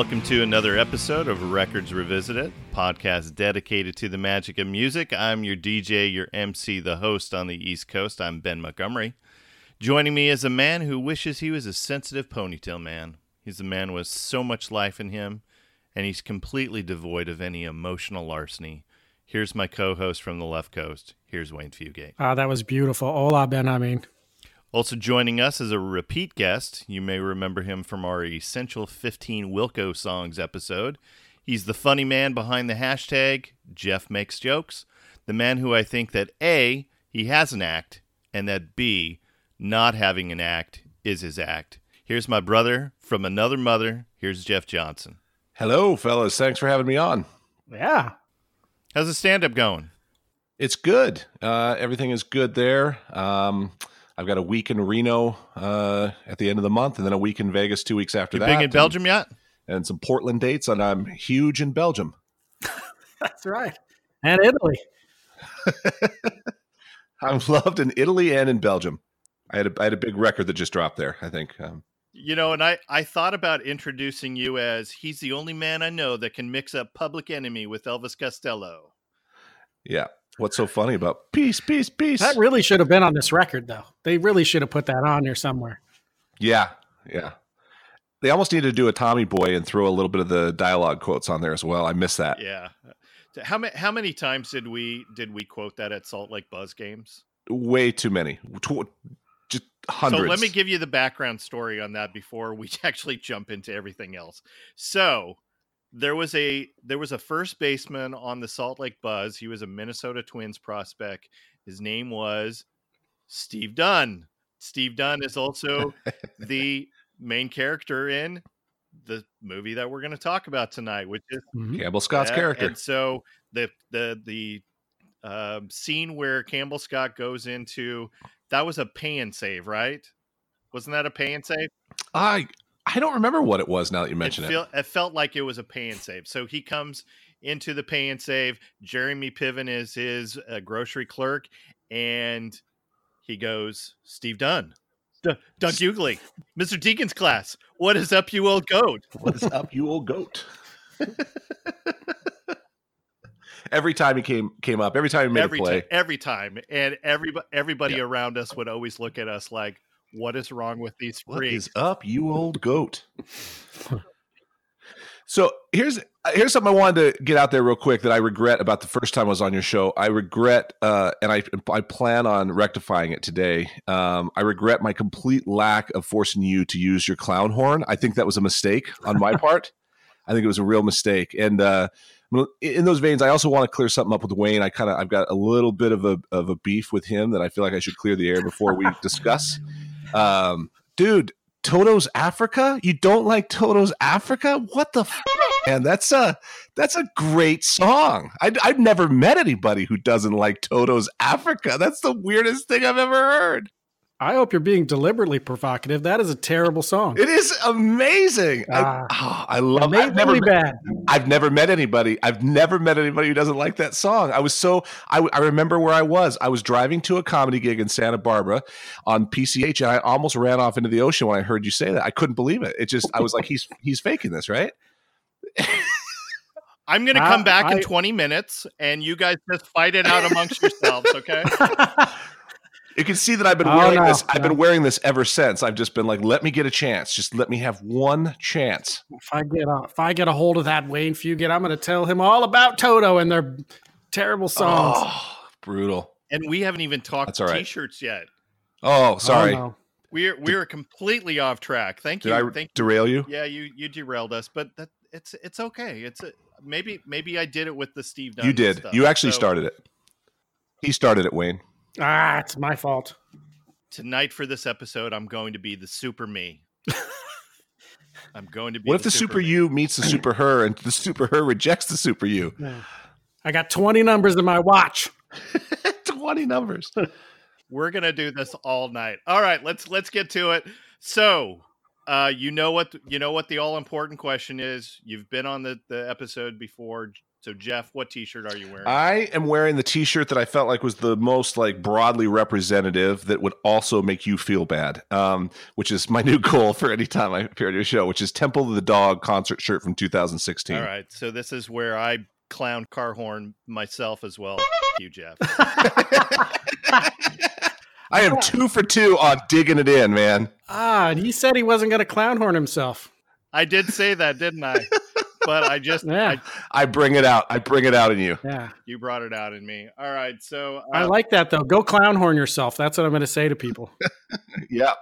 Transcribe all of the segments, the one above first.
Welcome to another episode of Records Revisited, podcast dedicated to the magic of music. I'm your DJ, your MC, the host on the East Coast. I'm Ben Montgomery. Joining me is a man who wishes he was a sensitive ponytail man. He's a man with so much life in him, and he's completely devoid of any emotional larceny. Here's my co host from the left coast. Here's Wayne Fugate. Ah, that was beautiful. Hola, Benjamin. Also joining us is a repeat guest. You may remember him from our Essential 15 Wilco Songs episode. He's the funny man behind the hashtag Jeff Makes Jokes, the man who I think that A, he has an act, and that B, not having an act is his act. Here's my brother from another mother. Here's Jeff Johnson. Hello, fellas. Thanks for having me on. Yeah. How's the stand up going? It's good. Uh, everything is good there. Um, I've got a week in Reno uh, at the end of the month, and then a week in Vegas two weeks after You that. big in and- Belgium yet? And some Portland dates, and I'm huge in Belgium. That's right. And Italy. I'm loved in Italy and in Belgium. I had a, I had a big record that just dropped there. I think. Um, You know, and I, I thought about introducing you as he's the only man I know that can mix up Public Enemy with Elvis Costello. yeah. What's so funny about peace, peace, peace? That really should have been on this record, though. They really should have put that on there somewhere. yeah, yeah. They almost need to do a Tommy Boy and throw a little bit of the dialogue quotes on there as well. I miss that. Yeah. How many how many times did we did we quote that at Salt Lake Buzz games? Way too many. Tw- just hundreds. So let me give you the background story on that before we actually jump into everything else. So there was a there was a first baseman on the Salt Lake Buzz. He was a Minnesota Twins prospect. His name was Steve Dunn. Steve Dunn is also the main character in the movie that we're going to talk about tonight, which is Campbell Scott's yeah, character. And so the the the um, scene where Campbell Scott goes into that was a Pay 'n Save, right? Wasn't that a Pay 'n Save? I I don't remember what it was now that you mention it, it. feel, it felt like it was a Pay 'n Save. So he comes into the Pay 'n Save. Jeremy Piven is his uh, grocery clerk, and he goes, Steve Dunn. D- Doug Hughley, Mr. Deacon's class. What is up, you old goat? What is up, you old goat? every time he came came up, every time he made every a play, time, every time, and everybody everybody Yeah. around us would always look at us like, "What is wrong with these what freaks?" is up, you old goat? so here's here's something I wanted to get out there real quick that I regret about the first time I was on your show. I regret, uh, and I I plan on rectifying it today. Um, I regret my complete lack of forcing you to use your clown horn. I think that was a mistake on my part. I think it was a real mistake. And uh, in those veins, I also want to clear something up with Wayne. I kind of I've got a little bit of a of a beef with him that I feel like I should clear the air before we discuss. Um, dude, Toto's Africa? You don't like Toto's Africa? What the? F- and that's a that's a great song. I, I've never met anybody who doesn't like Toto's Africa. That's the weirdest thing I've ever heard. I hope you're being deliberately provocative. That is a terrible song. It is amazing. Ah. I, oh, I love. I've never, met, bad. I've never met anybody. I've never met anybody who doesn't like that song. I was so. I, I remember where I was. I was driving to a comedy gig in Santa Barbara on PCH, and I almost ran off into the ocean when I heard you say that. I couldn't believe it. It just. I was like, he's he's faking this, right? I'm going to I- come back in 20 minutes, and you guys just fight it out amongst yourselves, okay? You can see that I've been Oh, wearing no, this. I've been wearing this ever since. I've just been like, let me get a chance. Just let me have one chance. if I get a, if I get a hold of that Wayne Fugate, I'm going to tell him all about Toto and their terrible songs. Oh, brutal. And we haven't even talked That's all right. t-shirts yet. Oh, sorry. Oh, no. We're we're completely off track. Thank Did you. I Thank derail you? Yeah, you you derailed us, but that it's it's okay. It's a, maybe maybe I did it with the Steve Dunn You did. stuff. You actually So started it. He started it, Wayne. Ah, it's my fault. Tonight for this episode, I'm going to be the super me. I'm going to be What if the super me. you meets the super her and the super her rejects the super you? I got 20 numbers in my watch. 20 numbers. We're gonna do this all night. All right, let's let's get to it. So, uh, you know what you know what the all important question is. You've been on the the episode before. So Jeff, what T-shirt are you wearing? I am wearing the T-shirt that I felt like was the most like broadly representative that would also make you feel bad, um, which is my new goal for any time I appear at your show, which is Temple of the Dog concert shirt from 2016. All right, so this is where I clown Carhorn myself as well. you, Jeff. I am two for two on digging it in, man. Ah, and he said he wasn't going to clown horn himself. I did say that, didn't I? but I just Yeah. I, I bring it out. I bring it out in you. Yeah. you brought it out in me. All right, so I uh, like that though. Go clown horn yourself. That's what I'm going to say to people. Yeah.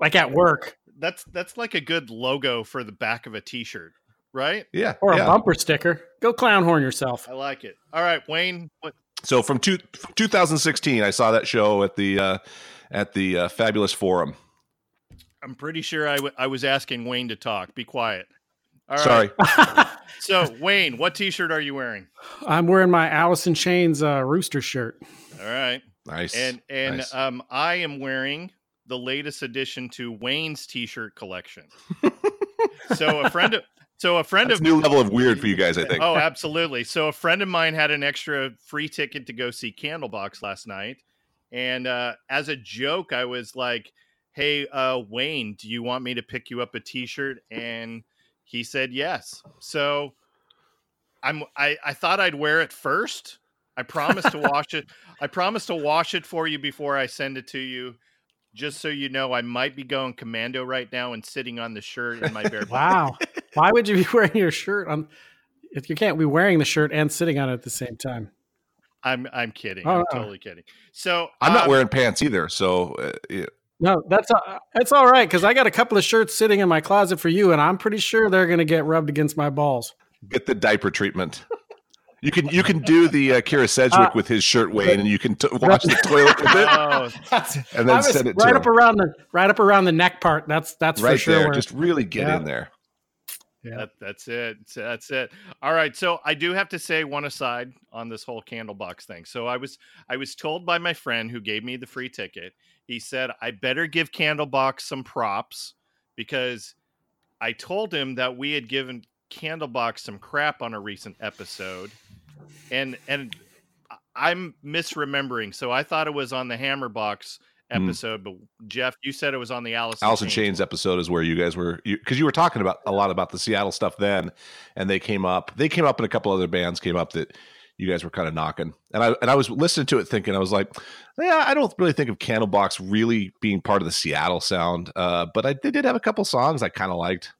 Like at work that's that's like a good logo for the back of a T-shirt, right? Yeah. or a yeah. bumper sticker. Go clown horn yourself. I like it. All right, Wayne, what So from, two, 2016, I saw that show at the uh, at the uh, Fabulous Forum. I'm pretty sure I, w- I was asking Wayne to talk. Be quiet. All right. Sorry. So, Wayne, what T-shirt are you wearing? I'm wearing my Alice in Chains uh, rooster shirt. All right, Nice. and and Nice. um, I am wearing the latest addition to Wayne's T-shirt collection. so a friend of so a friend That's of new level of weird for you guys, I think. Oh, absolutely. So a friend of mine had an extra free ticket to go see Candlebox last night, and uh, as a joke, I was like, "Hey, uh, Wayne, do you want me to pick you up a T-shirt?" And he said yes. So I'm I, I thought I'd wear it first. I promised to wash it. I promised to wash it for you before I send it to you. Just so you know, I might be going commando right now and sitting on the shirt in my bare Wow. Why would you be wearing your shirt on? If you can't be wearing the shirt and sitting on it at the same time. I'm I'm kidding. Oh, I'm no. totally kidding. So I'm not um, wearing pants either. So uh, yeah. No, that's uh, it's all right because I got a couple of shirts sitting in my closet for you, and I'm pretty sure they're going to get rubbed against my balls. get the diaper treatment. You can you can do the uh, Kyra Sedgwick Uh, with his shirt, Wayne, and you can t- wash the toilet with it, Oh, and then was send it to right him. up around the right up around the neck part. That's that's for right sure. there. where- Just really get Yeah. in there. Yeah. that, that's it. That's it. All right. So I do have to say one aside on this whole candlebox thing. So I was I was told by my friend who gave me the free ticket. He said I better give Candlebox some props because I told him that we had given Candlebox some crap on a recent episode, and and I'm misremembering. So I thought it was on the Hammerbox Hmm. episode, but Jeff, you said it was on the Allison. Alice in Chains Chains episode is where you guys were because you, were talking about a lot about the Seattle stuff then, and they came up. They came up, and a couple other bands came up that you guys were kind of knocking. And I and I was listening to it, thinking I was like, yeah, I don't really think of Candlebox really being part of the Seattle sound, uh, but I, they did have a couple songs I kind of liked.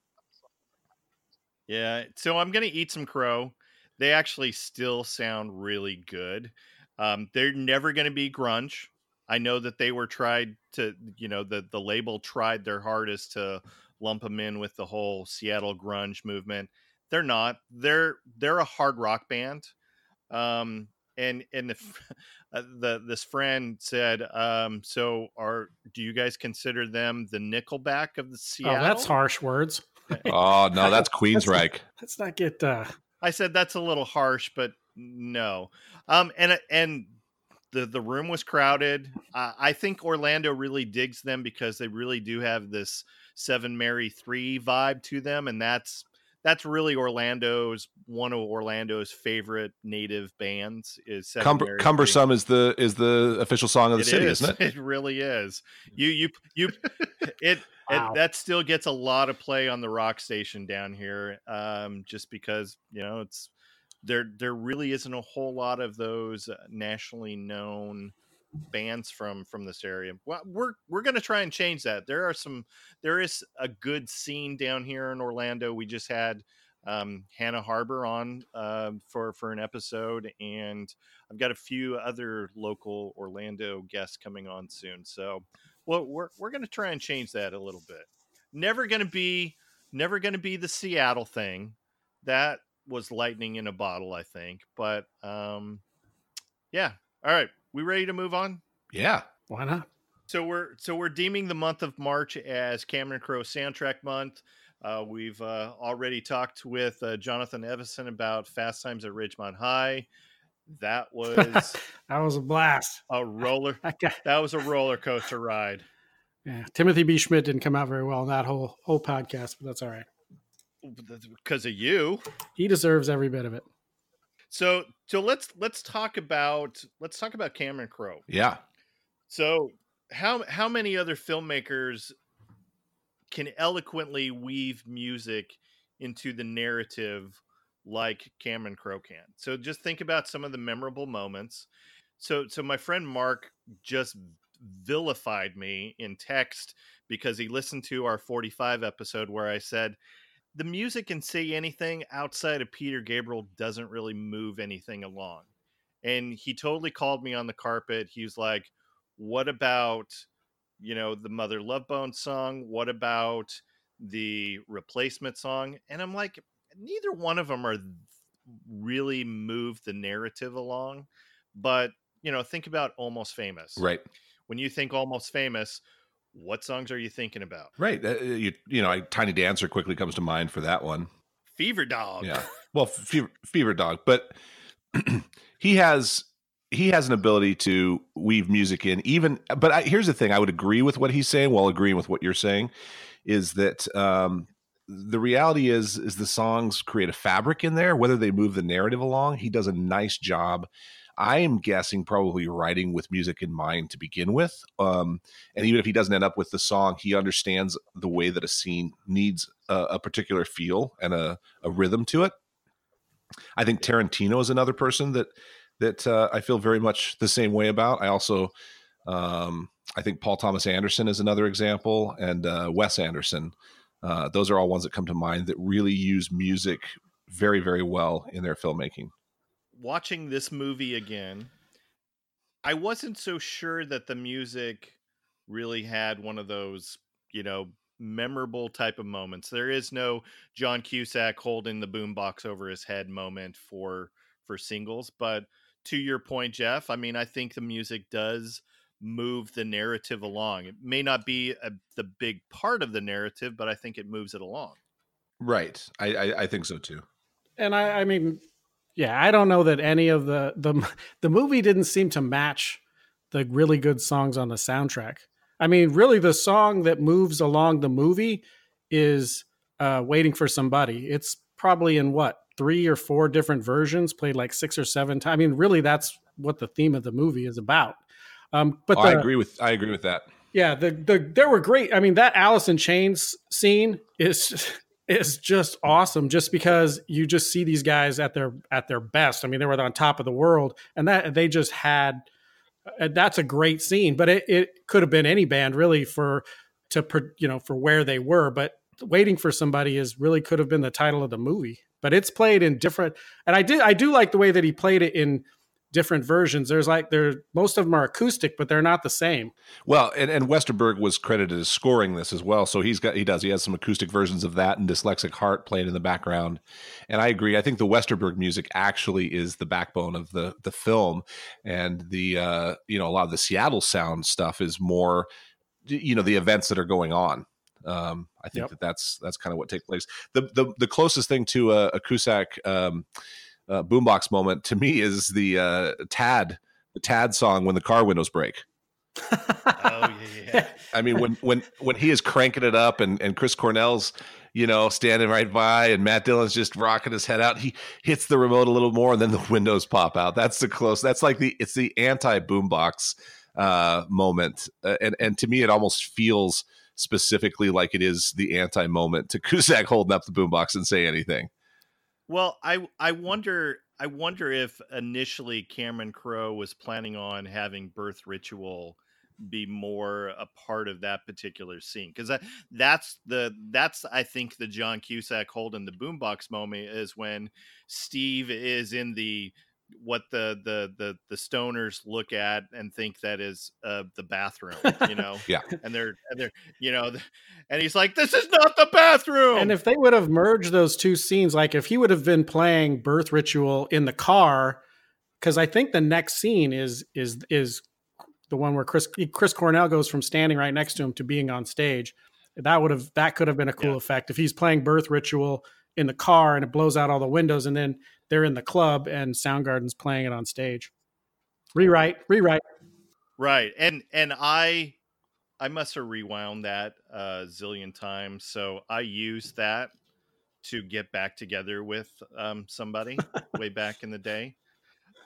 Yeah, so I'm gonna eat some crow. They actually still sound really good. Um, they're never gonna be grunge. I know that they were tried to, you know, the the label tried their hardest to lump them in with the whole Seattle grunge movement. They're not. They're they're a hard rock band. Um, and and if uh, the this friend said, um, so are do you guys consider them the Nickelback of the Seattle? oh, that's harsh words. Oh no, that's Queensryche. Let's not get. Uh, I said that's a little harsh, but no. Um, and and the the room was crowded. Uh, I think Orlando really digs them because they really do have this Seven Mary Three vibe to them, and that's that's really Orlando's one of Orlando's favorite native bands is Seven Cumber- Cumbersome is the is the official song of the It city, is. isn't it? It really is. You you you it, Wow. it that still gets a lot of play on the rock station down here. Um, just because you know it's there there really isn't a whole lot of those uh, nationally known bands from from this area. Well, we're we're gonna try and change that. There are some there is a good scene down here in Orlando. We just had um, Hannah Harbor on uh, for for an episode, and I've got a few other local Orlando guests coming on soon. So, well, we're we're gonna try and change that a little bit. Never gonna be never gonna be the Seattle thing. That was lightning in a bottle, I think. But um, yeah. All right, we ready to move on? Yeah. why not? So we're so we're deeming the month of March as Cameron Crowe soundtrack month. Uh, we've uh, already talked with uh, Jonathan Evison about Fast Times at Ridgemont High. That was That was a blast. a roller. That That was a roller coaster ride. yeah, Timothy B. Schmit didn't come out very well in that whole whole podcast, but that's all right. because of you. He deserves every bit of it. So so let's let's talk about let's talk about Cameron Crowe. Yeah. So how how many other filmmakers can eloquently weave music into the narrative like Cameron Crowe can? So just think about some of the memorable moments. So so my friend Mark just vilified me in text because he listened to our 45 episode where I said the music can say anything outside of Peter Gabriel doesn't really move anything along. And he totally called me on the carpet. He was like, What about, you know, the Mother Love Bone song? What about the replacement song? And I'm like, neither one of them are really move the narrative along. But, you know, think about Almost Famous. Right. When you think Almost Famous, what songs are you thinking about? Right. Uh, you you know, Tiny Dancer quickly comes to mind for that one. Fever Dog. Yeah. Well, Fever, Fever Dog, but he has he has an ability to weave music in even but I, here's the thing i would agree with what he's saying while agreeing with what you're saying is that um, the reality is is the songs create a fabric in there whether they move the narrative along he does a nice job I am guessing probably writing with music in mind to begin with. Um, and even if he doesn't end up with the song, he understands the way that a scene needs a, a particular feel and a, a, rhythm to it. I think Tarantino is another person that that uh, I feel very much the same way about. I also um, I think Paul Thomas Anderson is another example, and uh, Wes Anderson. Uh, those are all ones that come to mind that really use music very, very well in their filmmaking watching this movie again, I wasn't so sure that the music really had one of those, you know, memorable type of moments. There is no John Cusack holding the boombox over his head moment for for singles, but to your point, Jeff, I mean, I think the music does move the narrative along. It may not be a, the big part of the narrative, but I think it moves it along. Right. I, I, I think so too. And I, I mean, yeah, I don't know that any of the the the movie didn't seem to match the really good songs on the soundtrack. I mean, really, the song that moves along the movie is uh, "Waiting for Somebody." It's probably in what three or four different versions, played like six or seven times. I mean, really, that's what the theme of the movie is about. Um, but oh, the, I agree with I agree with that. Yeah, the the there were great. I mean, that Alice in Chains scene is is just awesome just because you just see these guys at their at their best. I mean, they were on top of the world and that they just had uh, that's a great scene, but it, it could have been any band really for to you know for where they were, but waiting for somebody is really could have been the title of the movie. But it's played in different and I did I do like the way that he played it in different versions. There's like there most of them are acoustic, but they're not the same. Well, and, and Westerberg was credited as scoring this as well. So he's got he does he has some acoustic versions of that and Dyslexic Heart playing in the background. And I agree. I think the Westerberg music actually is the backbone of the the film, and the uh, you know a lot of the Seattle sound stuff is more you know the events that are going on. Um, I think yep. that that's that's kind of what takes place. The the the closest thing to a, a Cusack. Um, uh, boombox moment to me is the uh, Tad, the Tad song when the car windows break. oh yeah, I mean when when when he is cranking it up and and Chris Cornell's you know standing right by and Matt Dillon's just rocking his head out. He hits the remote a little more and then the windows pop out. That's the close. That's like the it's the anti boombox uh, moment, uh, and and to me it almost feels specifically like it is the anti moment to Cusack holding up the boombox and say anything. Well, I I wonder I wonder if initially Cameron Crowe was planning on having birth ritual be more a part of that particular scene because that, that's the that's I think the John Cusack holding the boombox moment is when Steve is in the what the the the the stoners look at and think that is uh, the bathroom, you know. yeah. And they're and they're you know, and he's like, "This is not the bathroom." And if they would have merged those two scenes, like if he would have been playing birth ritual in the car, because I think the next scene is is is the one where Chris Chris Cornell goes from standing right next to him to being on stage. That would have that could have been a cool yeah. effect if he's playing birth ritual in the car and it blows out all the windows and then they're in the club and Soundgarden's playing it on stage. Rewrite, rewrite. Right. And and I I must have rewound that a zillion times. So I used that to get back together with um, somebody way back in the day.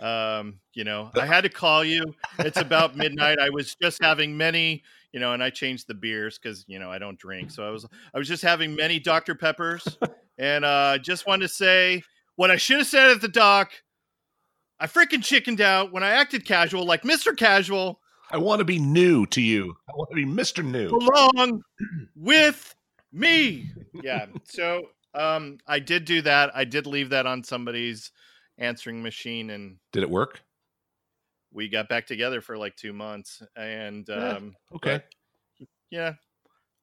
Um, you know, I had to call you. It's about midnight. I was just having many, you know, and I changed the beers because you know I don't drink, so I was I was just having many Dr Peppers, and uh, just wanted to say what I should have said at the dock. I freaking chickened out when I acted casual, like Mister Casual. I want to be new to you. I want to be Mister New. Belong with me. Yeah. So um, I did do that. I did leave that on somebody's answering machine, and Did it work? we got back together for like two months. And Yeah, um, Okay. but, yeah,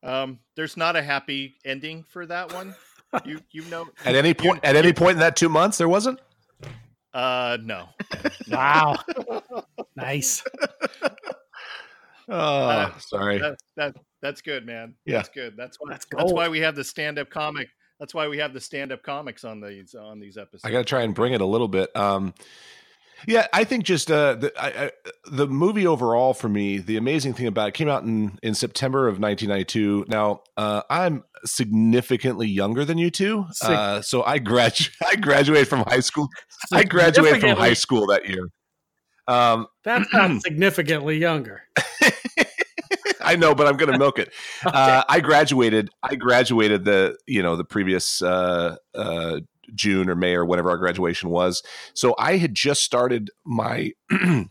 um, there's not a happy ending for that one. You you know At any point, at any point in that two months, there wasn't. uh no Wow. nice. Oh, Uh, sorry. that, that that's good man Yeah. that's good that's why That's that's why we have the stand-up comic that's why we have the stand-up comics on these on these episodes I got to try and bring it a little bit. Um, yeah, I think just uh, the I, I, the movie overall for me, the amazing thing about it came out in in September of 1992. Now uh, I'm significantly younger than you two, uh, so I grad I graduated from high school. I graduated from high school that year. Um, That's not significantly younger. I know, but I'm going to milk it. Uh, I graduated. I graduated the you know the previous uh, uh, June or May or whatever our graduation was. So I had just started my.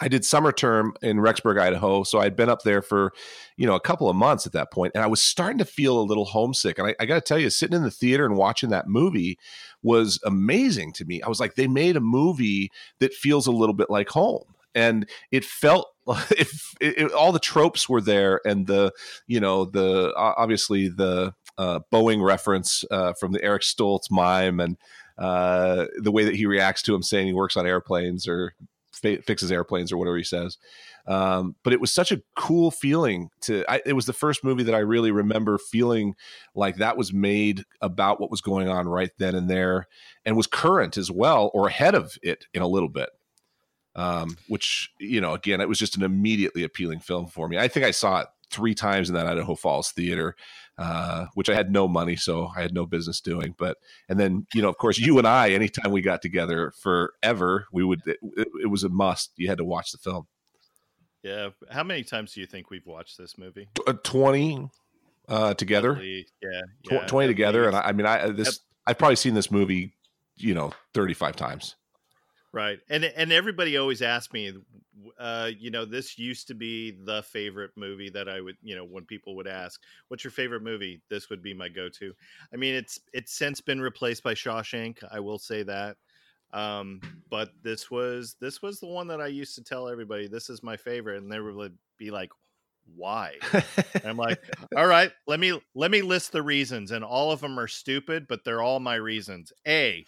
I did summer term in Rexburg, Idaho. So I'd been up there for, you know, a couple of months at that point, and I was starting to feel a little homesick. And I, I got to tell you, sitting in the theater and watching that movie was amazing to me. I was like, they made a movie that feels a little bit like home, and it felt it, it, all the tropes were there, and the you know the obviously the uh, Boeing reference uh, from the Eric Stoltz mime, and uh, the way that he reacts to him saying he works on airplanes or fixes airplanes or whatever he says. Um, but it was such a cool feeling to. I, it was the first movie that I really remember feeling like that was made about what was going on right then and there, and was current as well or ahead of it in a little bit um, which you know, again, it was just an immediately appealing film for me. I think I saw it three times in that Idaho Falls theater, uh, which I had no money, so I had no business doing. But and then you know, of course, you and I, anytime we got together forever, we would. It, it was a must. You had to watch the film. yeah how many times do you think we've watched this movie uh, Twenty uh, together, yeah, yeah, twenty together, and. I, I mean, I this I've probably seen this movie, you know, thirty-five times. Right. And and everybody always asks me, uh, you know, this used to be the favorite movie that I would, you know, when people would ask, "What's your favorite movie?" This would be my go-to. I mean, it's it's since been replaced by Shawshank. I will say that. Um, but this was this was the one that I used to tell everybody this is my favorite, and they would be like, "Why?" I'm like, "All right, let me let me list the reasons, and all of them are stupid, but they're all my reasons." A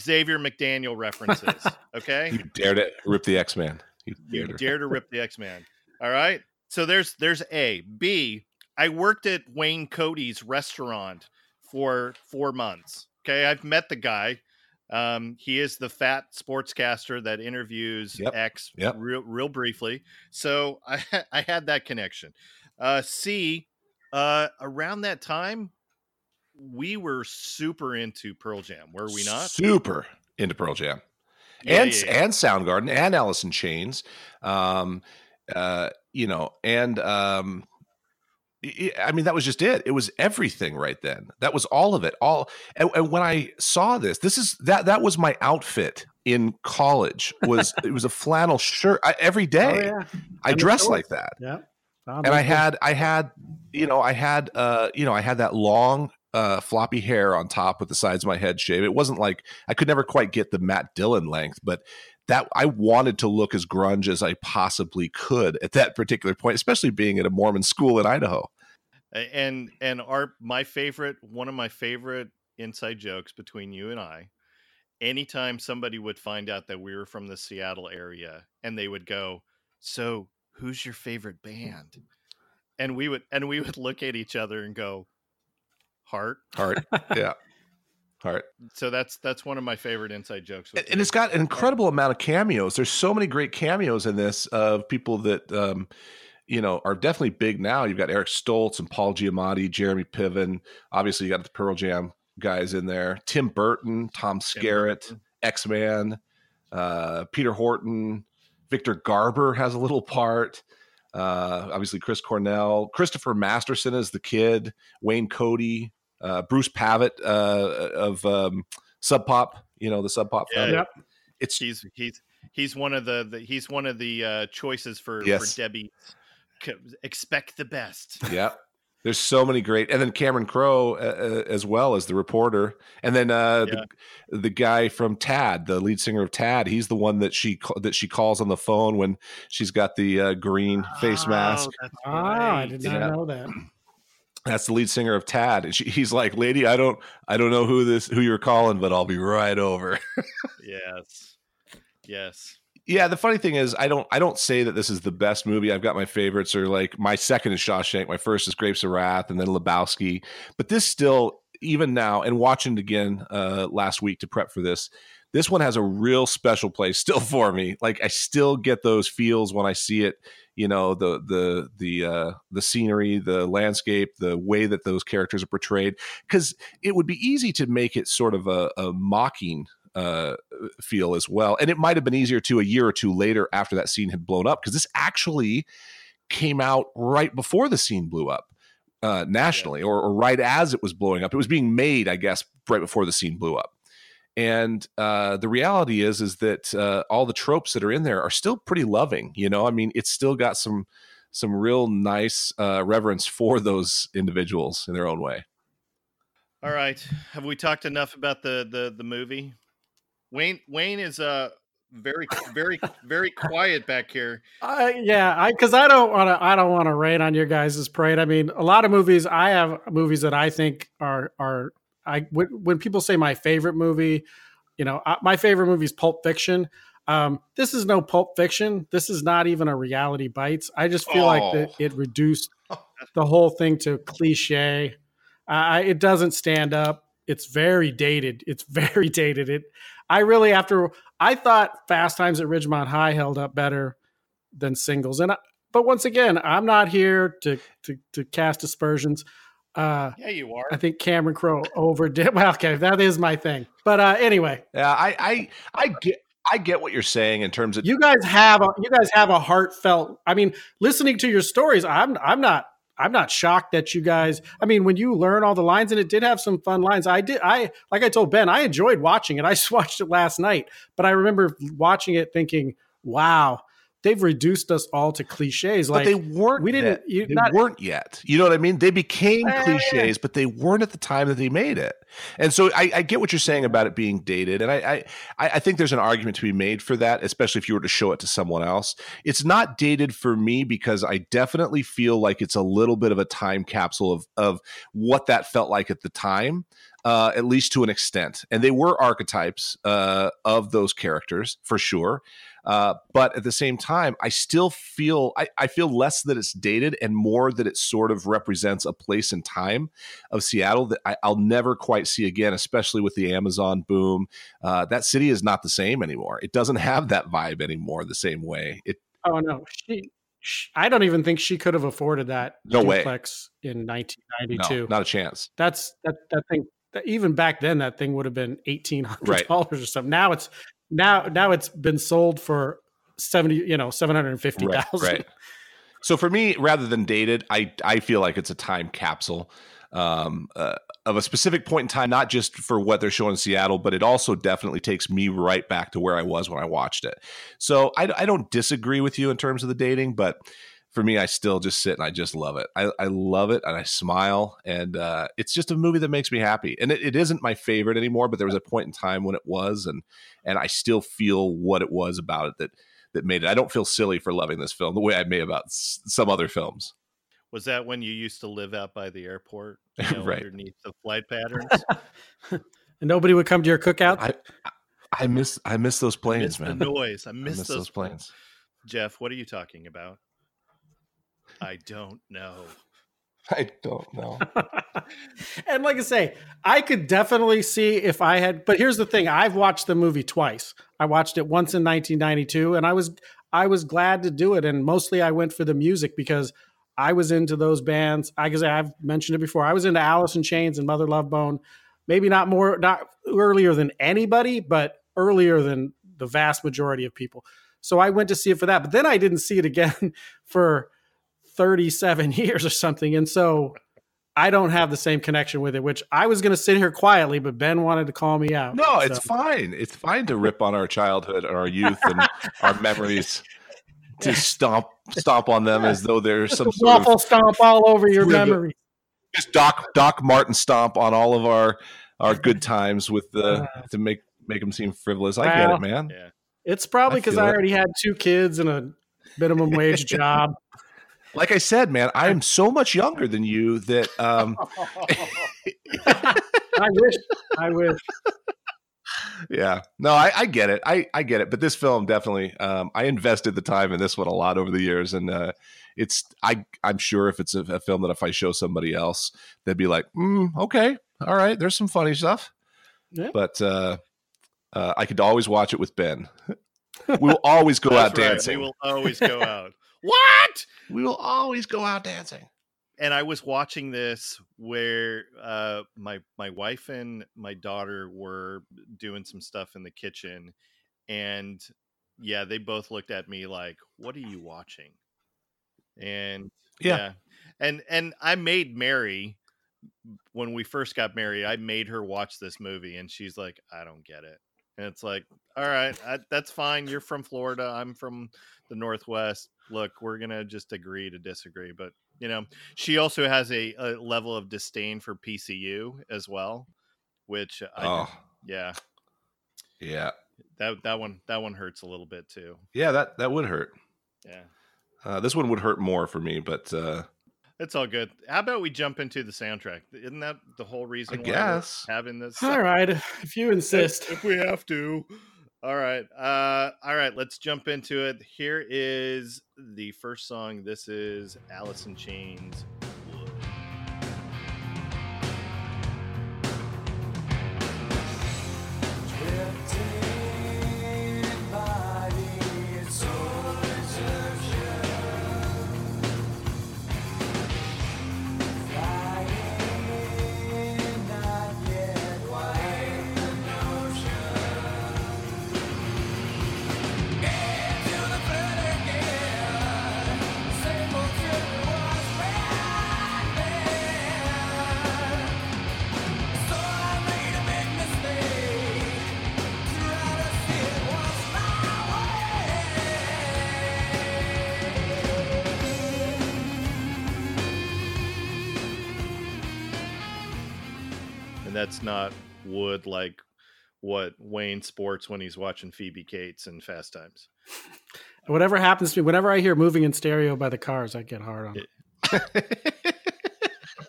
Xavier McDaniel references. Okay. you dare to rip the X Man. You You to. dare to rip the X Man. All right. So there's there's A. B. I worked at Wayne Cody's restaurant for four months. Okay. I've met the guy. Um, he is the fat sportscaster that interviews Yep. X Yep. real real briefly. So I I had that connection. Uh C uh around that time we were super into Pearl Jam, were we not? Super into Pearl Jam. Yeah, and yeah, yeah. and Soundgarden and Alice in Chains, um, uh, you know, and um, I- I mean that was just it. It was everything right then. That was all of it. All and, and when I saw this, this is that that was my outfit in college. Was it was a flannel shirt I, every Oh, yeah. I And dressed like that Yeah. and I had I had you know I had uh you know I had that long uh floppy hair on top with the sides of my head shaved. It wasn't like I could never quite get the Matt Dillon length, but that I wanted to look as grunge as I possibly could at that particular point, especially being at a Mormon school in Idaho. And and our my favorite one of my favorite inside jokes between you and I anytime somebody would find out that we were from the Seattle area and they would go so who's your favorite band and we would and we would look at each other and go heart Heart, yeah, heart. so that's that's one of my favorite inside jokes and and it's got an incredible amount of cameos. There's so many great cameos in this of people that um, you know are definitely big now. You've got Eric Stoltz and Paul Giamatti, Jeremy Piven. Obviously, you got the Pearl Jam guys in there: Tim Burton, Tom Skerritt, X Man, uh, Peter Horton, Victor Garber has a little part. Uh, obviously, Chris Cornell, Christopher Masterson is the kid, Wayne Cody, uh, Bruce Pavitt uh, of um, Sub Pop, you know the Sub Pop. Yeah, Yep. It's He's he's he's one of the, the he's one of the uh, choices for, Yes. for Debbie. C- Expect the best. yeah. There's so many great, and then Cameron Crowe uh, uh, as well as the reporter, and then uh, Yeah. the the guy from Tad, the lead singer of Tad. He's the one that she ca- that she calls on the phone when she's got the uh, green face mask. Oh, that's Ah, I did not Yeah. know that. That's the lead singer of Tad, and she, he's like, "Lady, I don't, I don't know who this, who you're calling, but I'll be right over." Yes. Yes. yeah, the funny thing is, I don't, I don't say that this is the best movie. I've got my favorites, or like my second is Shawshank, my first is Grapes of Wrath, and then Lebowski. But this still, even now, and watching it again uh, last week to prep for this, this one has a real special place still for me. Like I still get those feels when I see it. You know, the the the uh, the scenery, the landscape, the way that those characters are portrayed. Because it would be easy to make it sort of a, a mocking uh, feel as well. And it might have been easier to a year or two later after that scene had blown up because this actually came out right before the scene blew up uh, nationally or, or right as it was blowing up. It was being made, I guess, right before the scene blew up. And uh, the reality is, is that uh, all the tropes that are in there are still pretty loving. You know, I mean, it's still got some some real nice uh, reverence for those individuals in their own way. All right. Have we talked enough about the the the movie? Wayne Wayne is uh very very very quiet back here. Uh, yeah, I because I don't want to. I don't want to rain on your guys' parade. I mean, a lot of movies. I have movies that I think are are. I when, when people say my favorite movie, you know, uh, my favorite movie is Pulp Fiction. Um, this is no Pulp Fiction. This is not even a reality bites. I just feel like that Oh. it reduced the whole thing to cliche. I it doesn't stand up. It's very dated. It's very dated. It. I really after I thought Fast Times at Ridgemont High held up better than singles, and I, but once again, I'm not here to to, to cast aspersions. Uh, Yeah, you are. I think Cameron Crowe overdid. Well, okay, that is my thing. But uh, anyway, Yeah, I, I, I get, I get what you're saying in terms of you guys have a, you guys have a heartfelt. I mean, listening to your stories, I'm I'm not I'm not shocked that you guys. I mean, when you learn all the lines, and it did have some fun lines. I did. I like I told Ben, I enjoyed watching it. I just watched it last night, but I remember watching it thinking, "Wow, they've reduced us all to cliches." but they weren't. we didn't- Yet. you- they not- weren't yet. You know what I mean? They became Eh. cliches, but they weren't at the time that they made it. And so I, I get what you're saying about it being dated, and I, I I I think there's an argument to be made for that, especially if you were to show it to someone else. It's not dated for me because I definitely feel like it's a little bit of a time capsule of of what that felt like at the time. Uh, at least to an extent, and they were archetypes uh, of those characters for sure. Uh, but at the same time, I still feel I, I feel less that it's dated and more that it sort of represents a place and time of Seattle that I, I'll never quite see again, especially with the Amazon boom. Uh, that city is not the same anymore. It doesn't have that vibe anymore the same way. It oh no, she, she I don't even think she could have afforded that No way. duplex in no, 1992. not a chance. That's that that thing. That even back then, that thing would have been eighteen hundred Right. dollars or something. Now it's now now it's been sold for seventy, you know, seven hundred and fifty Right, right. So for me, rather than dated, I I feel like it's a time capsule um, uh, of a specific point in time, not just for what they're showing in Seattle, but it also definitely takes me right back to where I was when I watched it. So I, I don't disagree with you in terms of the dating, but for me, I still just sit and I just love it. I, I love it and I smile, and uh, it's just a movie that makes me happy. And it, it isn't my favorite anymore, but there was a point in time when it was, and and I still feel what it was about it that that made it. I don't feel silly for loving this film the way I may about s- some other films. Was that when you used to live out by the airport, you know, Right. underneath the flight patterns? And nobody would come to your cookout. I I miss I miss those I planes, miss the man. noise. I I miss, miss those, those planes. Jeff, what are you talking about? I don't know. I don't know. and like I say, I could definitely see if I had. But here's the thing: I've watched the movie twice. I watched it once in 1992, and I was I was glad to do it. And mostly, I went for the music because I was into those bands. I guess I've mentioned it before. I was into Alice in Chains and Mother Love Bone. maybe not more, not earlier than anybody, but earlier than the vast majority of people. So I went to see it for that, but then I didn't see it again for 37 years or something. And so I don't have the same connection with it, which I was going to sit here quietly, but Ben wanted to call me out. No, it's fine. It's fine to rip on our childhood and our youth and our memories to stomp stomp on them as though there's some sort waffle of stomp all over your memory. Just Doc Doc Martin stomp on all of our our good times with the uh, to make make them seem frivolous. I well, get it, man. Yeah. It's probably because I, I already had two kids and a minimum wage job. Like I said, man, I am so much younger than you that um I wish I wish. Yeah. No I, I, get it. I, I get it. But this film definitely um, i invested the time in this one a lot over the years. And uh, it's i i'm sure if it's a, a, film that if i show somebody else they'd be like mm, okay. All right. There's some funny stuff. Yeah. but uh, uh, i could always watch it with ben. We will always go out right. dancing. we will always go out what we will always go out dancing and I was watching this where uh, my my wife and my daughter were doing some stuff in the kitchen, and yeah, they both looked at me like, "What are you watching?" And yeah, yeah. and and I made Mary when we first got married. I made her watch this movie, and she's like, "I don't get it." And it's like, all right, I, that's fine. You're from Florida. I'm from the Northwest. Look, we're gonna just agree to disagree. But you know, she also has a, a level of disdain for PCU as well, which I, oh yeah, yeah, that that one that one hurts a little bit too. Yeah, that that would hurt. Yeah, uh, this one would hurt more for me, but uh, it's all good. How about we jump into the soundtrack? Isn't that the whole reason? I guess having this. All right, if you insist. If, if we have to. All right. Uh, all right. Let's jump into it. Here is the first song. This is Alice in Chains not wood like what Wayne sports when he's watching Phoebe Cates and Fast Times. Whatever happens to me, whenever I hear moving in stereo by the cars, I get hard on it.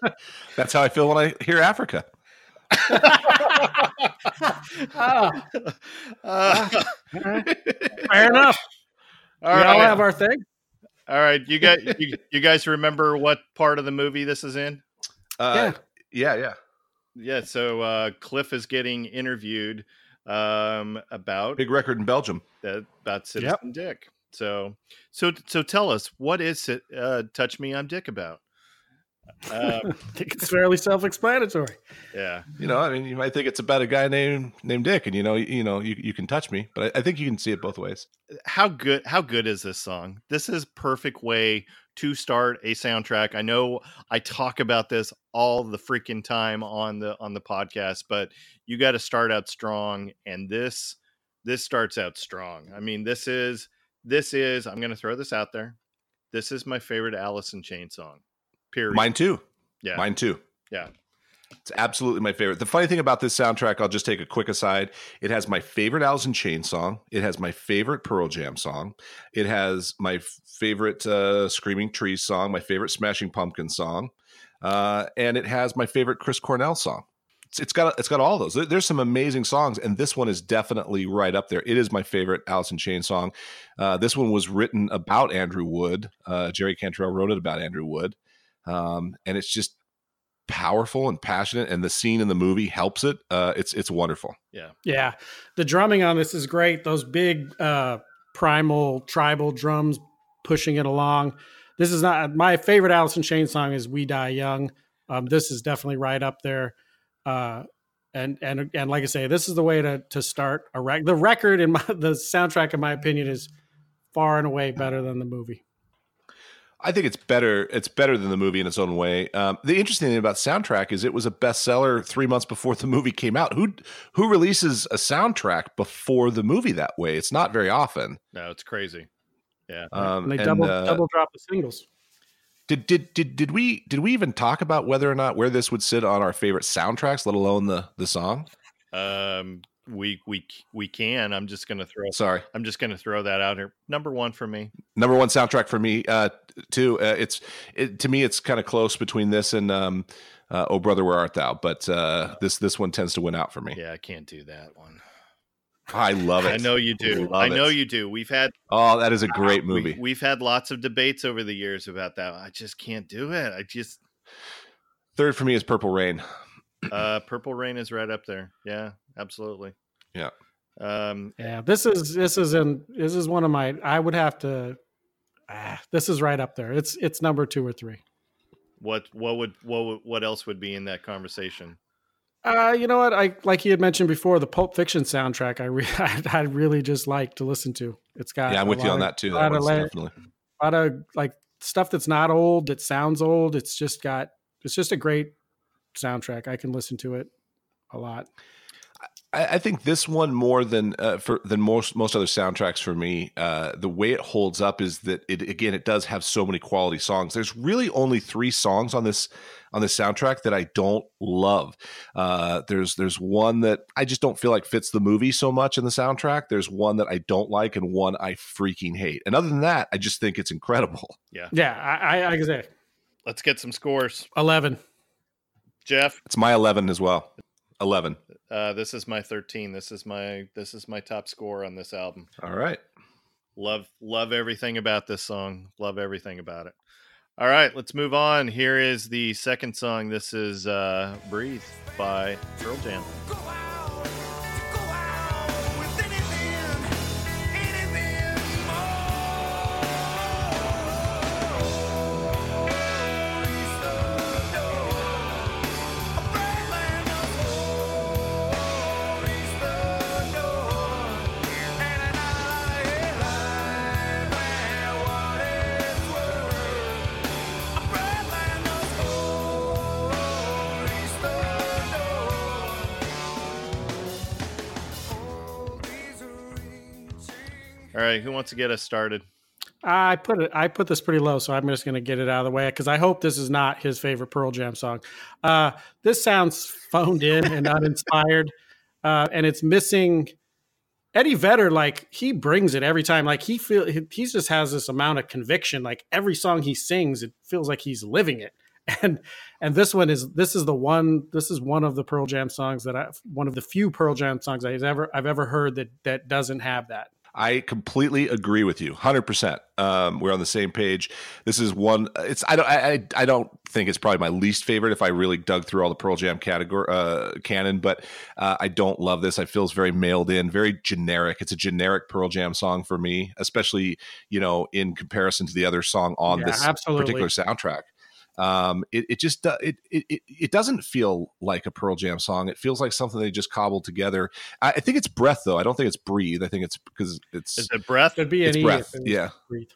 That's how I feel when I hear Africa. oh. uh, Fair enough. All we right. all have our thing. All right, you guys, you, you guys remember what part of the movie this is in? Uh, yeah, yeah, yeah yeah. So uh, Cliff is getting interviewed um, about big record in Belgium that, about Citizen yep. Dick. So, so, so tell us what is it? Uh, Touch me, I'm Dick about. Uh, I think it's fairly self-explanatory. Yeah, you know, I mean, you might think it's about a guy named named Dick, and you know, you, you know, you, you can touch me, but I, I, think you can see it both ways. How good? How good is this song? This is perfect way to start a soundtrack. I know I talk about this all the freaking time on the on the podcast, but you got to start out strong, and this this starts out strong. I mean, this is this is. I'm going to throw this out there. This is my favorite in Chain song. Period. Mine too. Yeah. Mine too. Yeah. It's absolutely my favorite. The funny thing about this soundtrack, I'll just take a quick aside. It has my favorite Alice in Chains song. It has my favorite Pearl Jam song. It has my favorite uh, Screaming Trees song, my favorite Smashing Pumpkin song, uh, and it has my favorite Chris Cornell song. It's, it's got it's got all those. There's some amazing songs, and this one is definitely right up there. It is my favorite Alice in Chains song. Uh, this one was written about Andrew Wood. Uh, Jerry Cantrell wrote it about Andrew Wood, um, and it's just powerful and passionate and the scene in the movie helps it uh it's it's wonderful. Yeah. Yeah. The drumming on this is great. Those big uh primal tribal drums pushing it along. This is not my favorite alice in chains song is we die young. Um this is definitely right up there uh and and and like I say, this is the way to to start a rec. The record in my the soundtrack, in my opinion, is far and away better than the movie. I think it's better. It's better than the movie in its own way. Um, the interesting thing about soundtrack is it was a bestseller three months before the movie came out. Who who releases a soundtrack before the movie that way? It's not very often. No, it's crazy. Yeah, Um, And they and, double uh, double drop the singles. Did did did did we did we even talk about whether or not where this would sit on our favorite soundtracks, let alone the the song? um, we we we can. I'm just gonna throw. Sorry, I'm just gonna throw that out here. Number one for me. number one soundtrack for me uh, too. Uh, it's it, to me, it's kind of close between this and um, uh, "Oh Brother, Where Art Thou," but uh, this this one tends to win out for me. Yeah, I can't do that one. I love it. I know you do. Love I know it. you do. We've had Oh, that is a great movie. We, we've had lots of debates over the years about that. I just can't do it. I just Third for me is Purple Rain. uh Purple Rain is right up there. Yeah, absolutely. Yeah. Um Yeah, this is this is in this is one of my. I would have to. Ah, this is right up there. It's it's number two or three. what what would what would, what else would be in that conversation? Uh, you know what? I like you had mentioned before the Pulp Fiction soundtrack. I re- I, really just like to listen to. It's got Yeah, I'm with you on of- that too. That of one's la- definitely. a lot of like stuff that's not old that sounds old. It's just got it's just a great soundtrack. I can listen to it a lot. I, I think this one more than uh, for than most most other soundtracks for me. Uh, the way it holds up is that it again it does have so many quality songs. There's really only three songs on this on this soundtrack that I don't love. Uh, there's there's one that I just don't feel like fits the movie so much in the soundtrack. There's one that I don't like and one I freaking hate. And other than that, I just think it's incredible. Yeah, I I, I can say Let's get some scores. eleven. Jeff, It's my eleven as well. Eleven. uh this is my 13. This is my this is my top score on this album. All right. Love love everything about this song. Love everything about it. All right, let's move on. Here is the second song. This is uh Breathe by Pearl Jam. All right, who wants to get us started? I put it. I put this pretty low, so I'm just going to get it out of the way because I hope this is not his favorite Pearl Jam song. Uh, this sounds phoned in and uninspired, uh, and it's missing Eddie Vedder. Like he brings it every time. Like he feel he, just has this amount of conviction. Like every song he sings, it feels like he's living it. And and this one is this is the one. This is one of the Pearl Jam songs that I one of the few Pearl Jam songs I've ever I've ever heard that that doesn't have that. I completely agree with you, hundred percent. Um, we're on the same page. This is one. It's I don't I, I I don't think it's probably my least favorite if I really dug through all the Pearl Jam category uh, canon, but uh, I don't love this. I feels very mailed in, very generic. It's a generic Pearl Jam song for me, especially you know in comparison to the other song on Yeah, this absolutely. particular soundtrack. Um, it, it just it, it it it doesn't feel like a Pearl Jam song. It feels like something they just cobbled together. I, I think it's breath though. I don't think it's breathe. I think it's because it's Is it Breath? Could be an It's E breath, it yeah. breathe.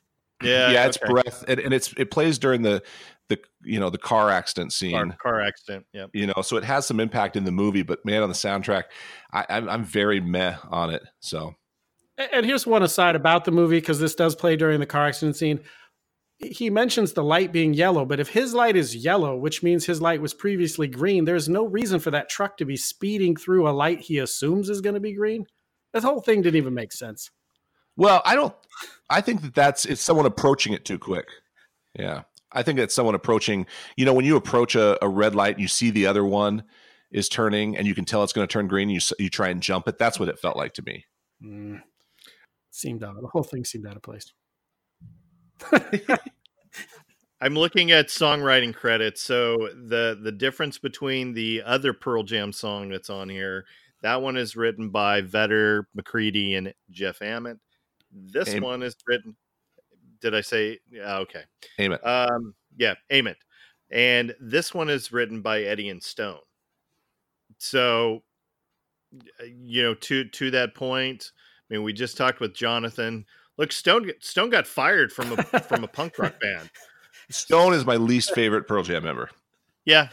Yeah, yeah, it's okay. breath, and, and it's it plays during the the you know the car accident scene. Car, car accident. yeah You know, so it has some impact in the movie, but man, on the soundtrack, I, I'm I'm very meh on it. So And here's one aside about the movie because this does play during the car accident scene. He mentions the light being yellow, but if his light is yellow, which means his light was previously green, there's no reason for that truck to be speeding through a light he assumes is going to be green. This whole thing didn't even make sense. Well, I don't. I think that that's it's someone approaching it too quick. Yeah, I think that's someone approaching. You know, when you approach a, a red light, and you see the other one is turning, and you can tell it's going to turn green. You you try and jump it. That's what it felt like to me. Mm. Seemed out. The whole thing seemed out of place. I'm looking at songwriting credits. So the the difference between the other Pearl Jam song that's on here, that one is written by Vedder, McCready, and Jeff Ament. This one is written. Did I say? Yeah, okay. Aim it. Um, yeah, Ament. And this one is written by Eddie and Stone. So you know, to to that point, I mean, we just talked with Jonathan. Look, Stone Stone got fired from a from a punk rock band. Stone is my least favorite Pearl Jam member. Yeah,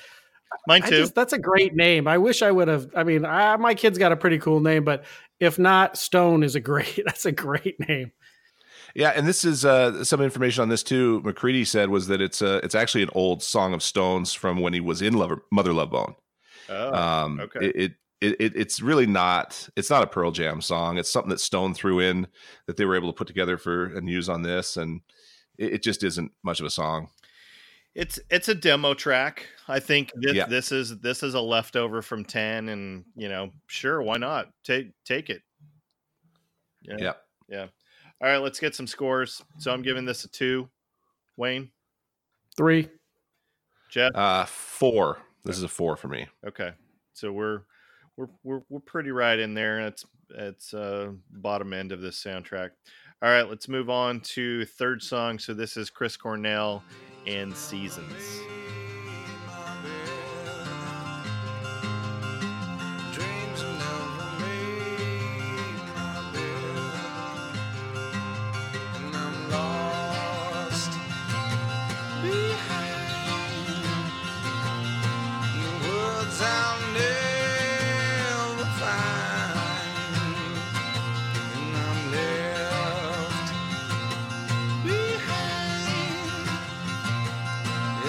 mine too. just, that's a great name. I wish I would have. I mean, I, my kid's got a pretty cool name, but if not, Stone is a great. That's a great name. Yeah, and this is uh, some information on this too. McCready said was that it's uh, it's actually an old song of Stones from when he was in Lover, Mother Love Bone. oh, um, okay. it, it, it, it it's really not it's not a Pearl Jam song. It's something that Stone threw in that they were able to put together for and use on this, and it, it just isn't much of a song. It's it's a demo track. I think this, Yeah. this is this is a leftover from ten, and you know, sure, why not take take it? Yeah, Yeah. All right, let's get some scores. So I'm giving this a two. Wayne, Three. Jeff. Uh, four. This is a four for me. Okay, so we're we're we're we're pretty right in there. It's it's uh bottom end of this soundtrack. All right, let's move on to third song. So this is Chris Cornell and Seasons.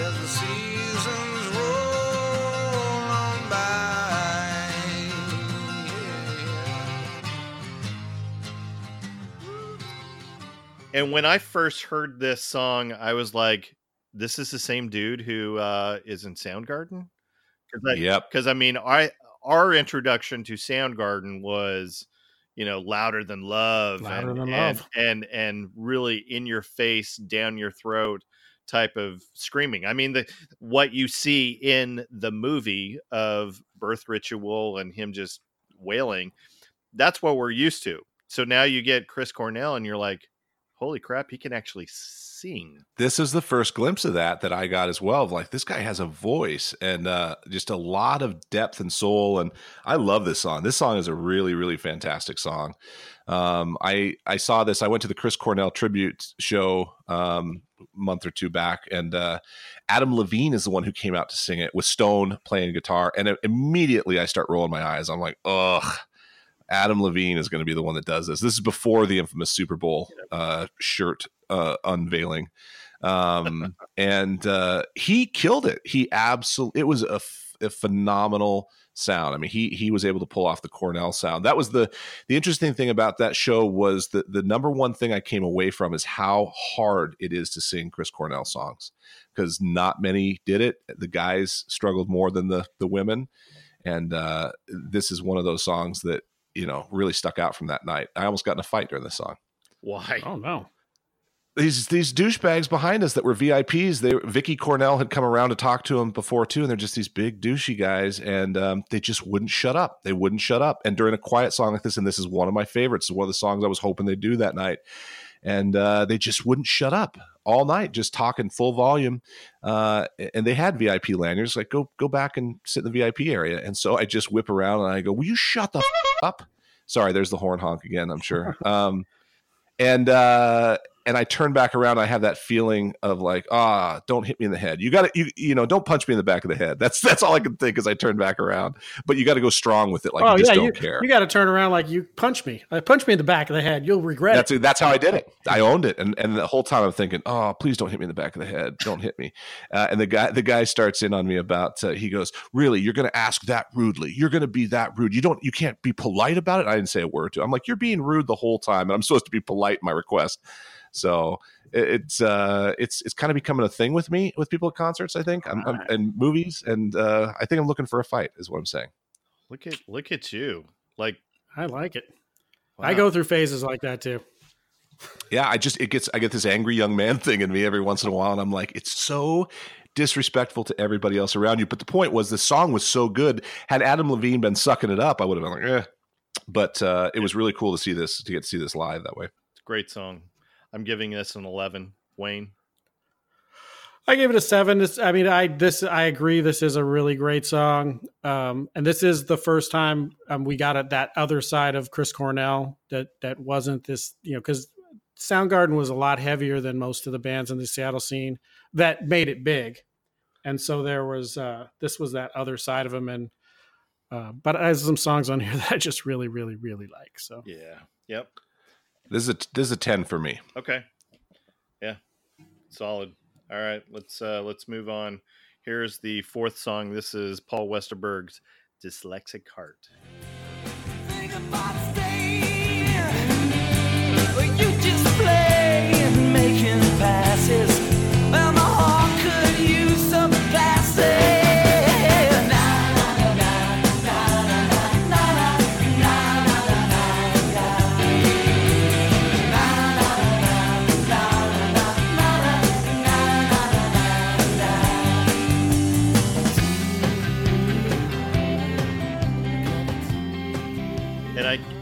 As the seasons roll on by, And when I first heard this song, I was like, "This is the same dude who uh, is in Soundgarden." Because Yep. because I mean, I our introduction to Soundgarden was, you know, louder than love, Louder and, Than and, Love. and and really in your face, down your throat type of screaming. I mean, the what you see in the movie of Birth Ritual and him just wailing, that's what we're used to. So now you get Chris Cornell, and you're like, holy crap, he can actually sing. this is the first glimpse of that that I got as well. Of like this guy has a voice and uh, just a lot of depth and soul, and I love this song. This song is a really, really fantastic song. Um, I I saw this. I went to the Chris Cornell tribute show um, a month or two back, and uh, Adam Levine is the one who came out to sing it with Stone playing guitar, and immediately I start rolling my eyes. I'm like, ugh. Adam Levine is going to be the one that does this. This is before the infamous Super Bowl uh, shirt uh, unveiling, um, and uh, he killed it. He absolutely. It was a, f- a phenomenal sound. I mean, he he was able to pull off the Cornell sound. That was the the interesting thing about that show was that the number one thing I came away from is how hard it is to sing Chris Cornell songs because not many did it. The guys struggled more than the the women, and uh, this is one of those songs that you know really stuck out from that night. I almost got in a fight during this song Why? Oh no. These these douchebags behind us that were VIPs. They Vicky Cornell had come around to talk to them before too, and they're just these big douchey guys, and um, they just wouldn't shut up. They wouldn't shut up. And during a quiet song like this, and this is one of my favorites, one of the songs I was hoping they'd do that night, and uh, they just wouldn't shut up all night, just talking full volume. Uh, and they had VIP lanyards, like go go back and sit in the VIP area. And so I just whip around and I go, "Will you shut the f- up?" Sorry, there's the horn honk again. I'm sure. Um, and uh and I turn back around, I have that feeling of like, ah, don't hit me in the head. You got to, you, you know, don't punch me in the back of the head. That's that's all I can think as I turn back around. But you got to go strong with it, like oh you just yeah, don't you, care. you got to turn around like you punch me. Uh, punch me in the back of the head. You'll regret That's it. that's how I did it. I owned it, and and the whole time I'm thinking, oh, please don't hit me in the back of the head. Don't hit me. Uh, and the guy the guy starts in on me about. Uh, he goes, really, you're going to ask that rudely. You're going to be that rude. You don't. You can't be polite about it. I didn't say a word to. him. I'm like, you're being rude the whole time, and I'm supposed to be polite in my request. So it's uh it's it's kind of becoming a thing with me with people at concerts. I think I'm, I'm, and movies, and uh, I think I'm looking for a fight. Is what I'm saying. Look at look at you. Like I like it. I go through phases like that too. Yeah, I just it gets I get this angry young man thing in me every once in a while, and I'm like, it's so disrespectful to everybody else around you. But the point was, the song was so good. Had Adam Levine been sucking it up, I would have been like, eh. But uh, it was really cool to see this to get to see this live that way. It's a great song. I'm giving this an 11. Wayne. I gave it a seven. This, I mean, I this I agree. This is a really great song, um, and this is the first time um, we got at that other side of Chris Cornell that that wasn't this, you know, because Soundgarden was a lot heavier than most of the bands in the Seattle scene that made it big, and so there was uh, this was that other side of him, and uh, but I have some songs on here that I just really, really, really like. So Yeah. Yep. This is a this is a ten for me. Okay. Yeah. Solid. All right. Let's uh let's move on. Here's the fourth song. This is Paul Westerberg's Dyslexic Heart.